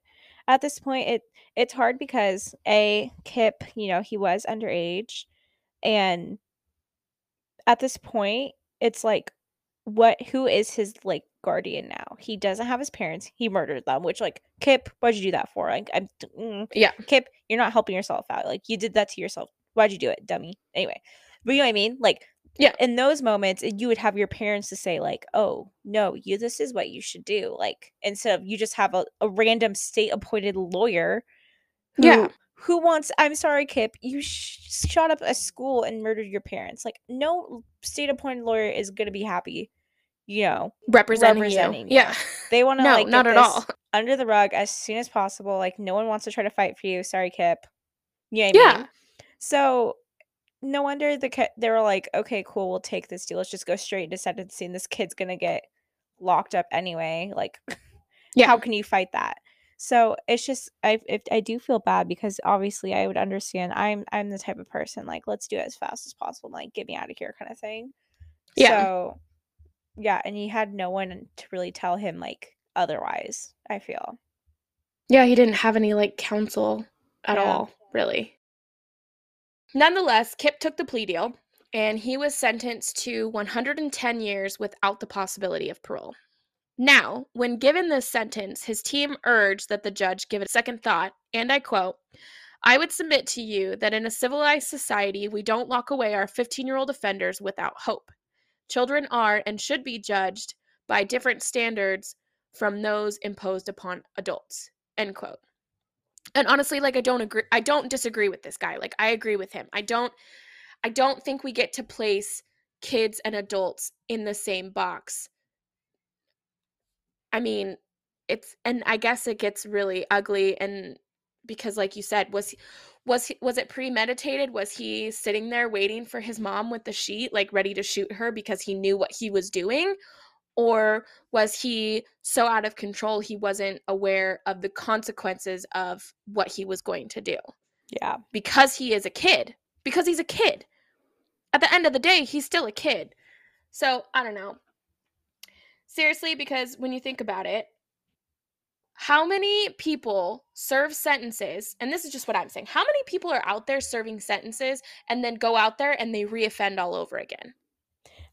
at this point it it's hard because a Kip, you know, he was underage and at this point it's like what who is his like guardian now? He doesn't have his parents. He murdered them, which like Kip, what'd you do that for? Like I'm mm, yeah, Kip, you're not helping yourself out. Like you did that to yourself. Why'd you do it, dummy? Anyway, but you know what I mean? Like yeah, in those moments, you would have your parents to say like, "Oh no, you this is what you should do." Like instead of you just have a, a random state appointed lawyer. Who, yeah. Who wants? I'm sorry, Kip. You sh- shot up a school and murdered your parents. Like no state appointed lawyer is gonna be happy you know, representing, representing you. Yeah. They want to no, like not at all under the rug as soon as possible. Like no one wants to try to fight for you. Sorry, Kip. Yeah. yeah. Mean? So no wonder the they were like, okay, cool, we'll take this deal. Let's just go straight into sentencing. This kid's gonna get locked up anyway. Like, yeah, how can you fight that? So it's just I if I do feel bad because obviously I would understand. I'm I'm the type of person like let's do it as fast as possible. Like get me out of here kind of thing. Yeah. So yeah, and he had no one to really tell him like otherwise, I feel. Yeah, he didn't have any like counsel at yeah. all, really. Nonetheless, Kip took the plea deal and he was sentenced to 110 years without the possibility of parole. Now, when given this sentence, his team urged that the judge give it second thought, and I quote, I would submit to you that in a civilized society, we don't lock away our 15 year old offenders without hope. Children are and should be judged by different standards from those imposed upon adults. End quote. And honestly, like I don't agree I don't disagree with this guy. Like I agree with him. I don't I don't think we get to place kids and adults in the same box. I mean, it's and I guess it gets really ugly and because like you said, was was he, was it premeditated? Was he sitting there waiting for his mom with the sheet like ready to shoot her because he knew what he was doing? Or was he so out of control he wasn't aware of the consequences of what he was going to do? Yeah. Because he is a kid because he's a kid. At the end of the day he's still a kid. So i don't know seriously because when you think about it how many people serve sentences and this is just what i'm saying how many people are out there serving sentences and then go out there and they reoffend all over again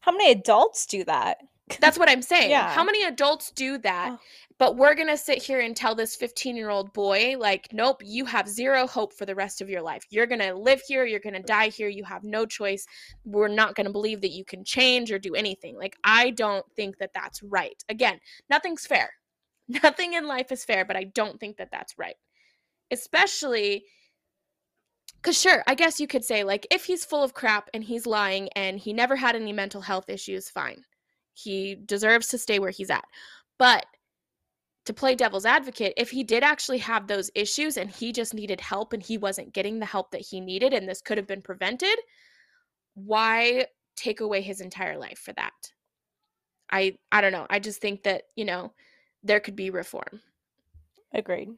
how many adults do that that's what i'm saying yeah. how many adults do that oh. But we're gonna sit here and tell this 15 year old boy like nope you have zero hope for the rest of your life you're gonna live here you're gonna die here you have no choice we're not gonna believe that you can change or do anything like i don't think that that's right again nothing's fair Nothing in life is fair, but I don't think that that's right. Especially because, sure, I guess you could say, like, if he's full of crap and he's lying and he never had any mental health issues, fine. He deserves to stay where he's at. But to play devil's advocate, if he did actually have those issues and he just needed help and he wasn't getting the help that he needed and this could have been prevented, why take away his entire life for that? I I don't know. I just think that, you know, there could be reform. Agreed.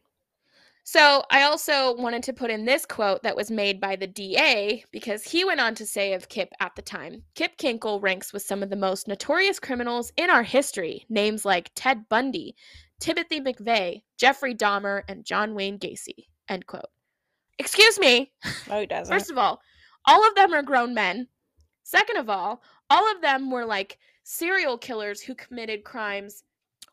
So I also wanted to put in this quote that was made by the DA because he went on to say of Kip at the time Kip Kinkle ranks with some of the most notorious criminals in our history, names like Ted Bundy, Timothy McVeigh, Jeffrey Dahmer, and John Wayne Gacy. End quote. Excuse me. No, he doesn't. First of all, all of them are grown men. Second of all, all of them were like serial killers who committed crimes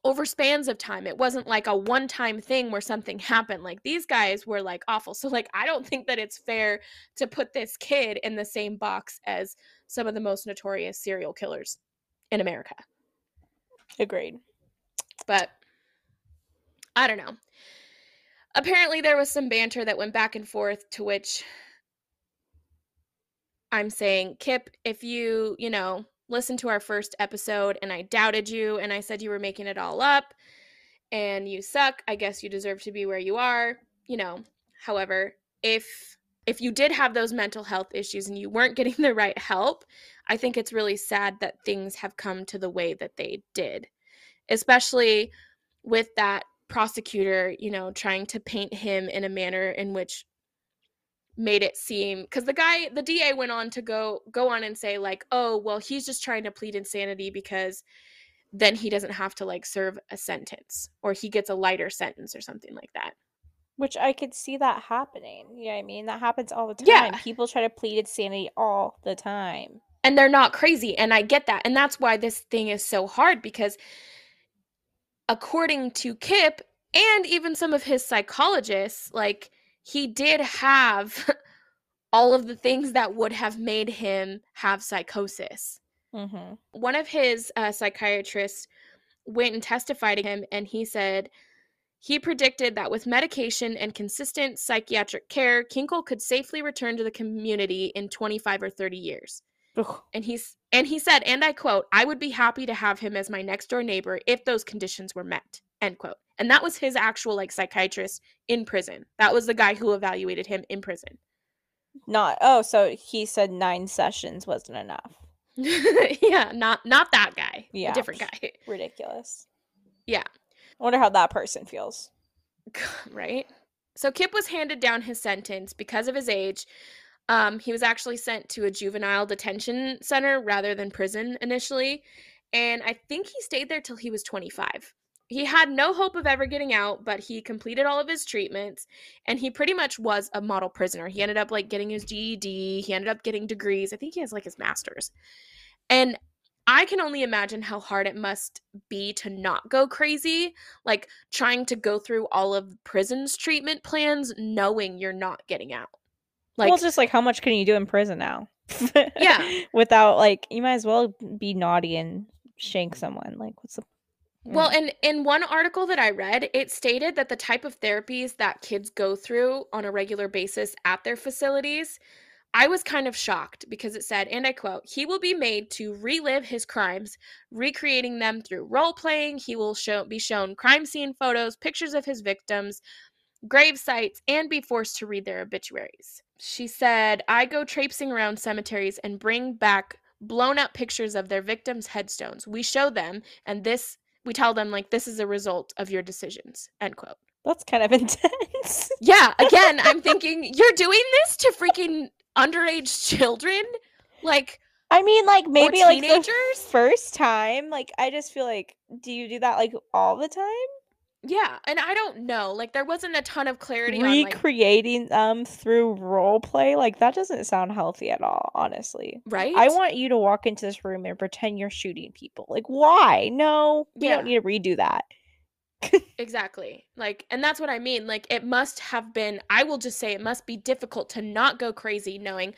over spans of time. It wasn't like a one time thing where something happened. Like these guys were like awful. So, like, I don't think that it's fair to put this kid in the same box as some of the most notorious serial killers in America. Agreed. But I don't know. Apparently, there was some banter that went back and forth to which I'm saying, Kip, if you, you know, listened to our first episode and I doubted you and I said you were making it all up and you suck, I guess you deserve to be where you are, you know. However, if if you did have those mental health issues and you weren't getting the right help, I think it's really sad that things have come to the way that they did. Especially with that prosecutor, you know, trying to paint him in a manner in which made it seem because the guy the da went on to go go on and say like oh well he's just trying to plead insanity because then he doesn't have to like serve a sentence or he gets a lighter sentence or something like that Which I could see that happening. You know what I mean? That happens all the time. Yeah. People try to plead insanity all the time. and they're not crazy and i get that and that's why this thing is so hard because according to kip and even some of his psychologists like he did have all of the things that would have made him have psychosis. Mm-hmm. one of his uh, psychiatrists went and testified to him and he said he predicted that with medication and consistent psychiatric care kinkle could safely return to the community in 25 or 30 years. And he's and he said and i quote i would be happy to have him as my next door neighbor if those conditions were met end quote and that was his actual like psychiatrist in prison that was the guy who evaluated him in prison Not oh, so he said nine sessions wasn't enough. yeah not not that guy Yeah. a different guy Ridiculous. Yeah. I wonder how that person feels. right? So Kip was handed down his sentence because of his age. Um, he was actually sent to a juvenile detention center rather than prison initially. And I think he stayed there till he was 25. He had no hope of ever getting out, but he completed all of his treatments and he pretty much was a model prisoner. He ended up like getting his GED, he ended up getting degrees. I think he has like his master's. And I can only imagine how hard it must be to not go crazy, like trying to go through all of prison's treatment plans knowing you're not getting out. Like well, it's just like how much can you do in prison now? Yeah. Without like you might as well be naughty and shank someone. Like what's the Well, and in one article that I read, it stated that the type of therapies that kids go through on a regular basis at their facilities, I was kind of shocked because it said, and I quote, he will be made to relive his crimes, recreating them through role playing. He will show be shown crime scene photos, pictures of his victims, grave sites, and be forced to read their obituaries. She said, I go traipsing around cemeteries and bring back blown up pictures of their victims' headstones. We show them, and this we tell them like this is a result of your decisions end quote That's kind of intense. yeah again i'm thinking you're doing this to freaking underage children like I mean, like maybe like the teenagers? first time. Like I just feel like, do you do that like all the time? Yeah and i don't know like there wasn't a ton of clarity on like Recreating them through role play, like that doesn't sound healthy at all. Honestly, right I want you to walk into this room and pretend you're shooting people. Like why? No, we Yeah. don't need to redo that. Exactly. Like, and that's what I mean. Like, it must have been, I will just say, it must be difficult to not go crazy knowing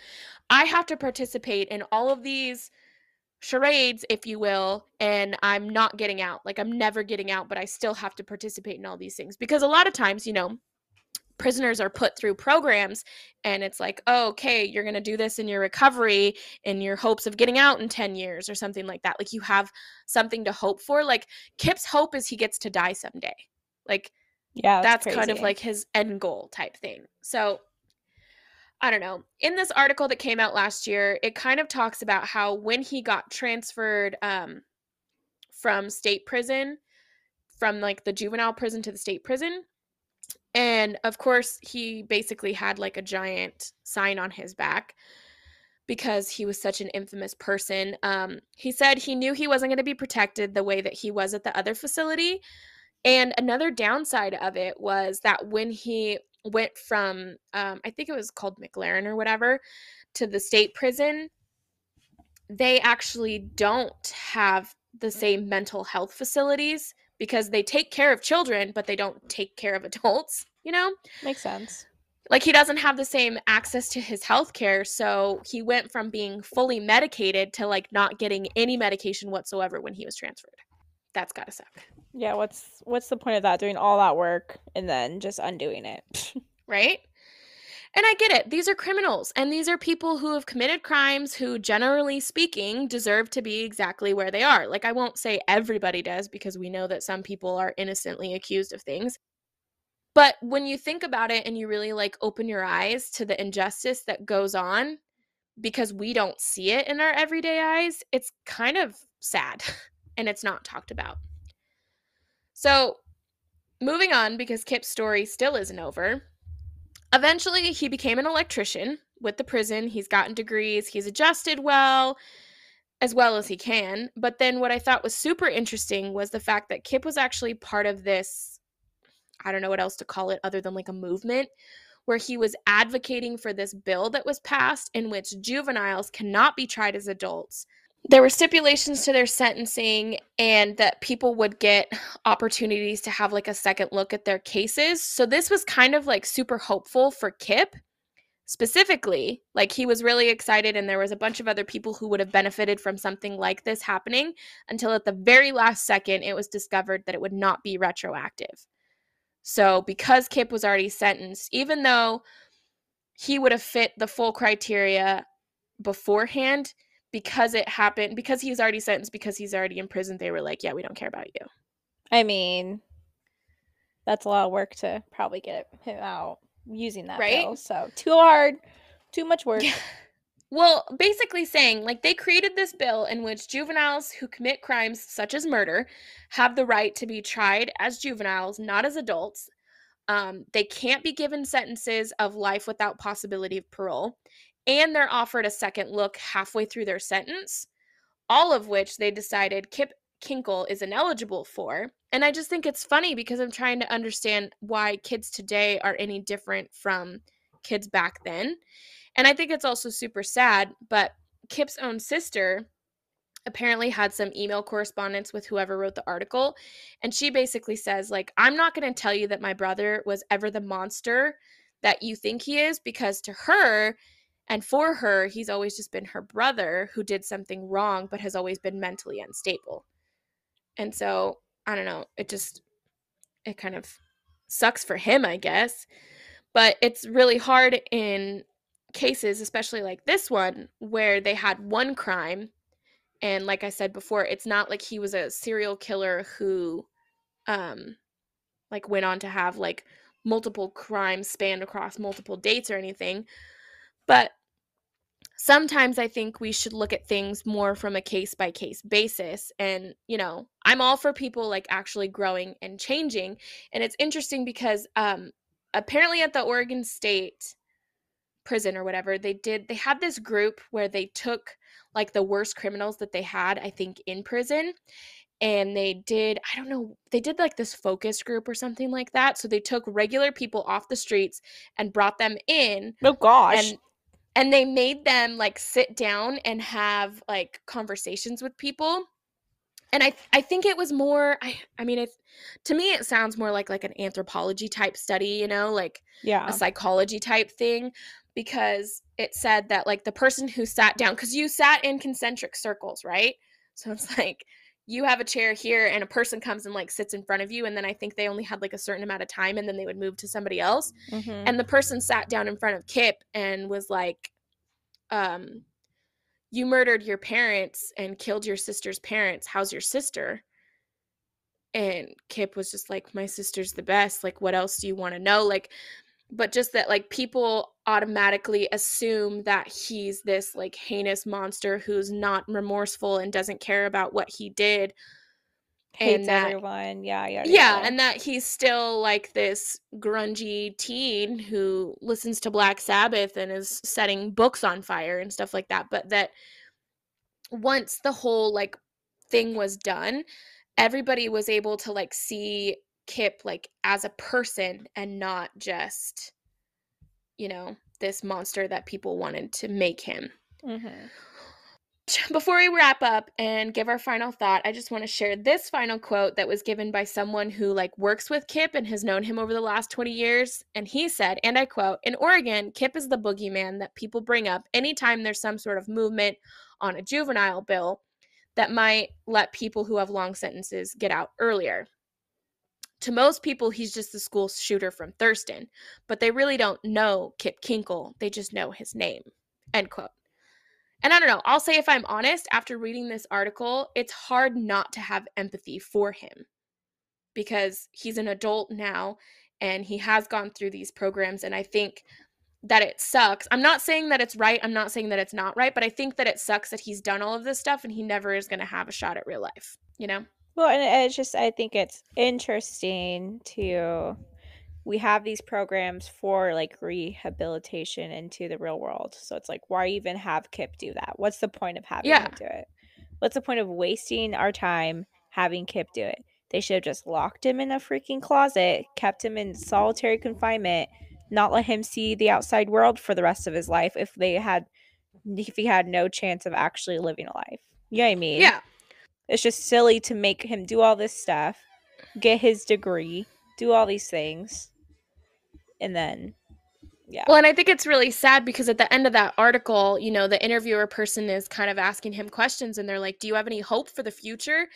I have to participate in all of these charades, if you will, and I'm not getting out. Like, I'm never getting out, but I still have to participate in all these things. Because a lot of times, you know, prisoners are put through programs and it's like, oh, okay, you're going to do this in your recovery in your hopes of getting out in 10 years or something like that. Like, you have something to hope for. Like, Kip's hope is he gets to die someday. Like Yeah, that's, that's, kind of like his end goal type thing. So I don't know. In this article that came out last year, it kind of talks about how when he got transferred um, from state prison, from like the juvenile prison to the state prison, and of course, he basically had like a giant sign on his back because he was such an infamous person. Um, he said he knew he wasn't going to be protected the way that he was at the other facility. And another downside of it was that when he went from, um, I think it was called MacLaren or whatever, to the state prison, they actually don't have the same mental health facilities because they take care of children, but they don't take care of adults, you know? Makes sense. Like he doesn't have the same access to his health care. So he went from being fully medicated to like not getting any medication whatsoever when he was transferred. That's gotta suck. Yeah, what's what's the point of that? Doing all that work and then just undoing it. right? And I get it. These are criminals and these are people who have committed crimes who, generally speaking, deserve to be exactly where they are. Like, I won't say everybody does because we know that some people are innocently accused of things. But when you think about it and you really like open your eyes to the injustice that goes on because we don't see it in our everyday eyes, it's kind of sad and it's not talked about. So, moving on because Kip's story still isn't over. Eventually, he became an electrician with the prison. He's gotten degrees, he's adjusted well, as well as he can. But then, what I thought was super interesting was the fact that Kip was actually part of this I don't know what else to call it other than like a movement where he was advocating for this bill that was passed in which juveniles cannot be tried as adults. There were stipulations to their sentencing and that people would get opportunities to have like a second look at their cases. So this was kind of like super hopeful for Kip specifically. Like he was really excited and there was a bunch of other people who would have benefited from something like this happening until at the very last second it was discovered that it would not be retroactive. So, because Kip was already sentenced, even though he would have fit the full criteria beforehand, because it happened, because he's already sentenced, because he's already in prison, they were like, yeah, we don't care about you. I mean, that's a lot of work to probably get him out using that Right? bill. So too hard, too much work. Yeah. Well, basically saying, like, they created this bill in which juveniles who commit crimes such as murder have the right to be tried as juveniles, not as adults. Um, they can't be given sentences of life without possibility of parole, and they're offered a second look halfway through their sentence, all of which they decided Kip Kinkle is ineligible for. And I just think it's funny because I'm trying to understand why kids today are any different from kids back then. And I think it's also super sad, but Kip's own sister apparently had some email correspondence with whoever wrote the article and she basically says like I'm not going to tell you that my brother was ever the monster that you think he is because to her and for her he's always just been her brother who did something wrong but has always been mentally unstable. And so, I don't know, it just it kind of sucks for him, I guess. But it's really hard in cases, especially like this one, where they had one crime. And like I said before, it's not like he was a serial killer who um like went on to have like multiple crimes spanned across multiple dates or anything. But sometimes I think we should look at things more from a case by case basis. And, you know, I'm all for people like actually growing and changing. And it's interesting because um apparently at the Oregon State prison or whatever, they did they had this group where they took like the worst criminals that they had, I think, in prison. And they did, I don't know, they did like this focus group or something like that. So they took regular people off the streets and brought them in Oh gosh. and and they made them like sit down and have like conversations with people and i i think it was more i i mean it to me it sounds more like like an anthropology type study you know like yeah. a psychology type thing because it said that like the person who sat down because you sat in concentric circles right so it's like you have a chair here and a person comes and like sits in front of you and then i think they only had like a certain amount of time and then they would move to somebody else Mhm. and the person sat down in front of Kip and was like, um, you murdered your parents and killed your sister's parents. How's your sister? and Kip was just like, My sister's the best. Like, what else do you want to know? Like, but just that like people automatically assume that he's this like heinous monster who's not remorseful and doesn't care about what he did Hates and that everyone. Yeah, yeah, yeah and that he's still like this grungy teen who listens to black sabbath and is setting books on fire and stuff like that but that once the whole like thing was done everybody was able to like see Kip like as a person and not just you know this monster that people wanted to make him. Mm-hmm. Before we wrap up and give our final thought, I just want to share this final quote that was given by someone who like works with Kip and has known him over the last 20 years. And he said, and I quote, "In Oregon, Kip is the boogeyman that people bring up anytime there's some sort of movement on a juvenile bill that might let people who have long sentences get out earlier. To most people, he's just the school shooter from Thurston, but they really don't know Kip Kinkle. They just know his name. End quote. And I don't know, I'll say if I'm honest, after reading this article, it's hard not to have empathy for him because he's an adult now and he has gone through these programs. And I think that it sucks. I'm not saying that it's right. I'm not saying that it's not right, but I think that it sucks that he's done all of this stuff and he never is going to have a shot at real life, you know? Well, and it's just, I think it's interesting to, we have these programs for like rehabilitation into the real world. So it's like, why even have Kip do that? What's the point of having Yeah. him do it? What's the point of wasting our time having Kip do it? They should have just locked him in a freaking closet, kept him in solitary confinement, not let him see the outside world for the rest of his life if they had if he had no chance of actually living a life. You know what I mean? Yeah. It's just silly to make him do all this stuff, get his degree, do all these things, and then yeah. Well, and I think it's really sad because at the end of that article, you know, the interviewer person is kind of asking him questions and they're like, Do you have any hope for the future?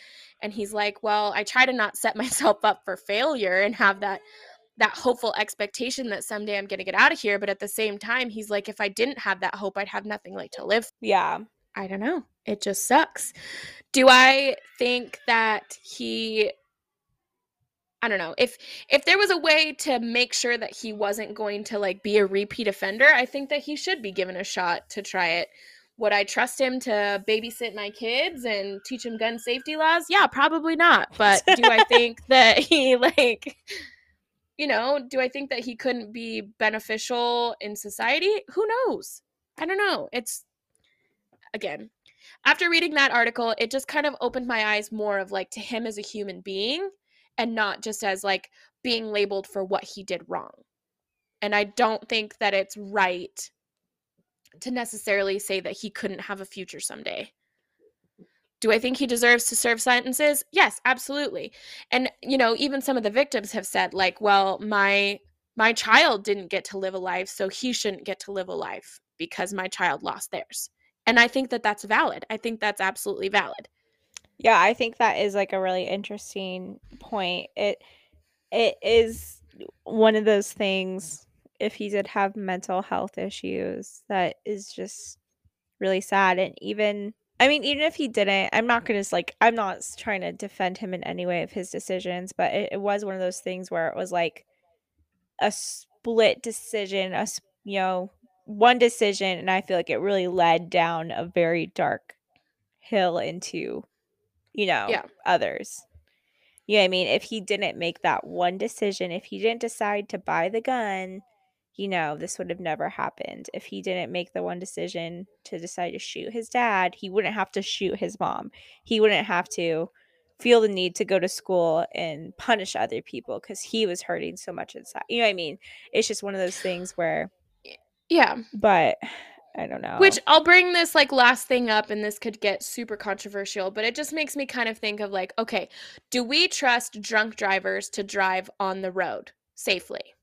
And he's like, Well, I try to not set myself up for failure and have that that hopeful expectation that someday I'm going to get out of here, but at the same time, he's like if I didn't have that hope, I'd have nothing like to live. Yeah. I don't know. It just sucks. Do I think that he I don't know. If if there was a way to make sure that he wasn't going to like be a repeat offender, I think that he should be given a shot to try it. Would I trust him to babysit my kids and teach them gun safety laws? Yeah, probably not. But do I think that he like you know, do I think that he couldn't be beneficial in society? Who knows? I don't know. It's again, after reading that article, it just kind of opened my eyes more of like to him as a human being and not just as like being labeled for what he did wrong. And I don't think that it's right to necessarily say that he couldn't have a future someday. Do I think he deserves to serve sentences? Yes, absolutely. And you know, even some of the victims have said like, well, my my child didn't get to live a life, so he shouldn't get to live a life because my child lost theirs. And I think that that's valid. I think that's absolutely valid. Yeah, I think that is like a really interesting point. It it is one of those things if he did have mental health issues that is just really sad and even I mean even if he didn't, I'm not going to like I'm not trying to defend him in any way of his decisions, but it, it was one of those things where it was like a split decision, a you know, one decision and I feel like it really led down a very dark hill into you know, Yeah. others. You know what I mean? If he didn't make that one decision, if he didn't decide to buy the gun, you know, this would have never happened. If he didn't make the one decision to decide to shoot his dad, he wouldn't have to shoot his mom. He wouldn't have to feel the need to go to school and punish other people because he was hurting so much inside. You know what I mean? It's just one of those things where, Yeah. but I don't know. Which I'll bring this like last thing up, and this could get super controversial, but it just makes me kind of think of like, okay, do we trust drunk drivers to drive on the road safely?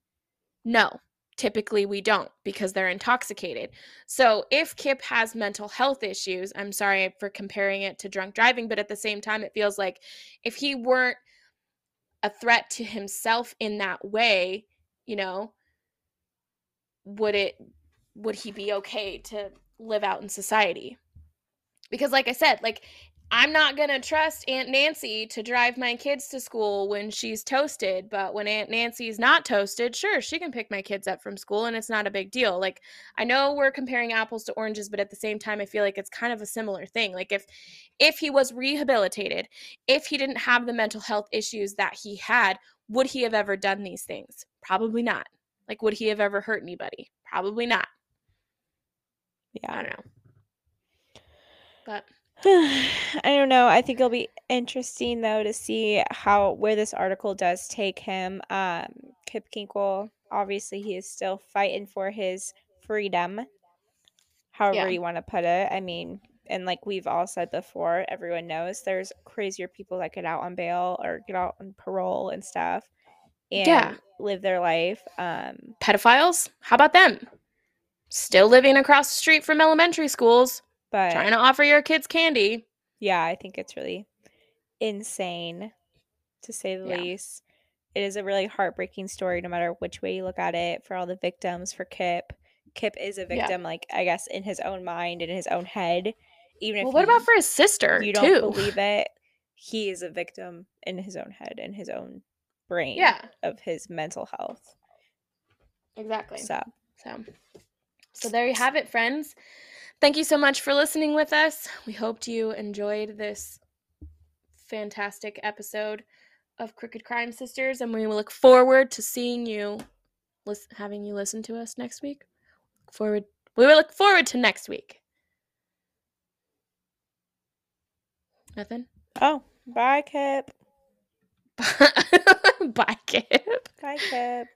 No, typically we don't because they're intoxicated. So if Kip has mental health issues, I'm sorry for comparing it to drunk driving, but at the same time, it feels like if he weren't a threat to himself in that way, you know, would it would he be okay to live out in society? Because like I said, like I'm not going to trust Aunt Nancy to drive my kids to school when she's toasted, but when Aunt Nancy's not toasted, sure, she can pick my kids up from school and it's not a big deal. Like I know we're comparing apples to oranges, but at the same time I feel like it's kind of a similar thing. Like if if he was rehabilitated, if he didn't have the mental health issues that he had, would he have ever done these things? Probably not. Like would he have ever hurt anybody? Probably not. Yeah. I don't know. But I don't know. I think it'll be interesting though to see how where this article does take him. Um, Kip Kinkle, obviously, he is still fighting for his freedom, however Yeah. you want to put it. I mean, and like we've all said before, everyone knows there's crazier people that get out on bail or get out on parole and stuff, and Yeah. live their life. Um, pedophiles, how about them? Still living across the street from elementary schools, but trying to offer your kids candy. yeah, I think it's really insane to say the Yeah. least. It is a really heartbreaking story, no matter which way you look at it, for all the victims, for Kip. Kip is a Yeah. victim, like, I guess, in his own mind, in his own head. Even if Well, what you, about for his sister you don't believe it, he is a victim in his own head, in his own brain yeah, of his mental health. exactly. So, So, so there you have it, friends. Thank you so much for listening with us. We hoped you enjoyed this fantastic episode of Crooked Crime Sisters, and we look forward to seeing you, lis- having you listen to us next week. Forward, we will look forward to next week. Nothing. oh, bye, Kip. Bye, Kip. Bye, Kip.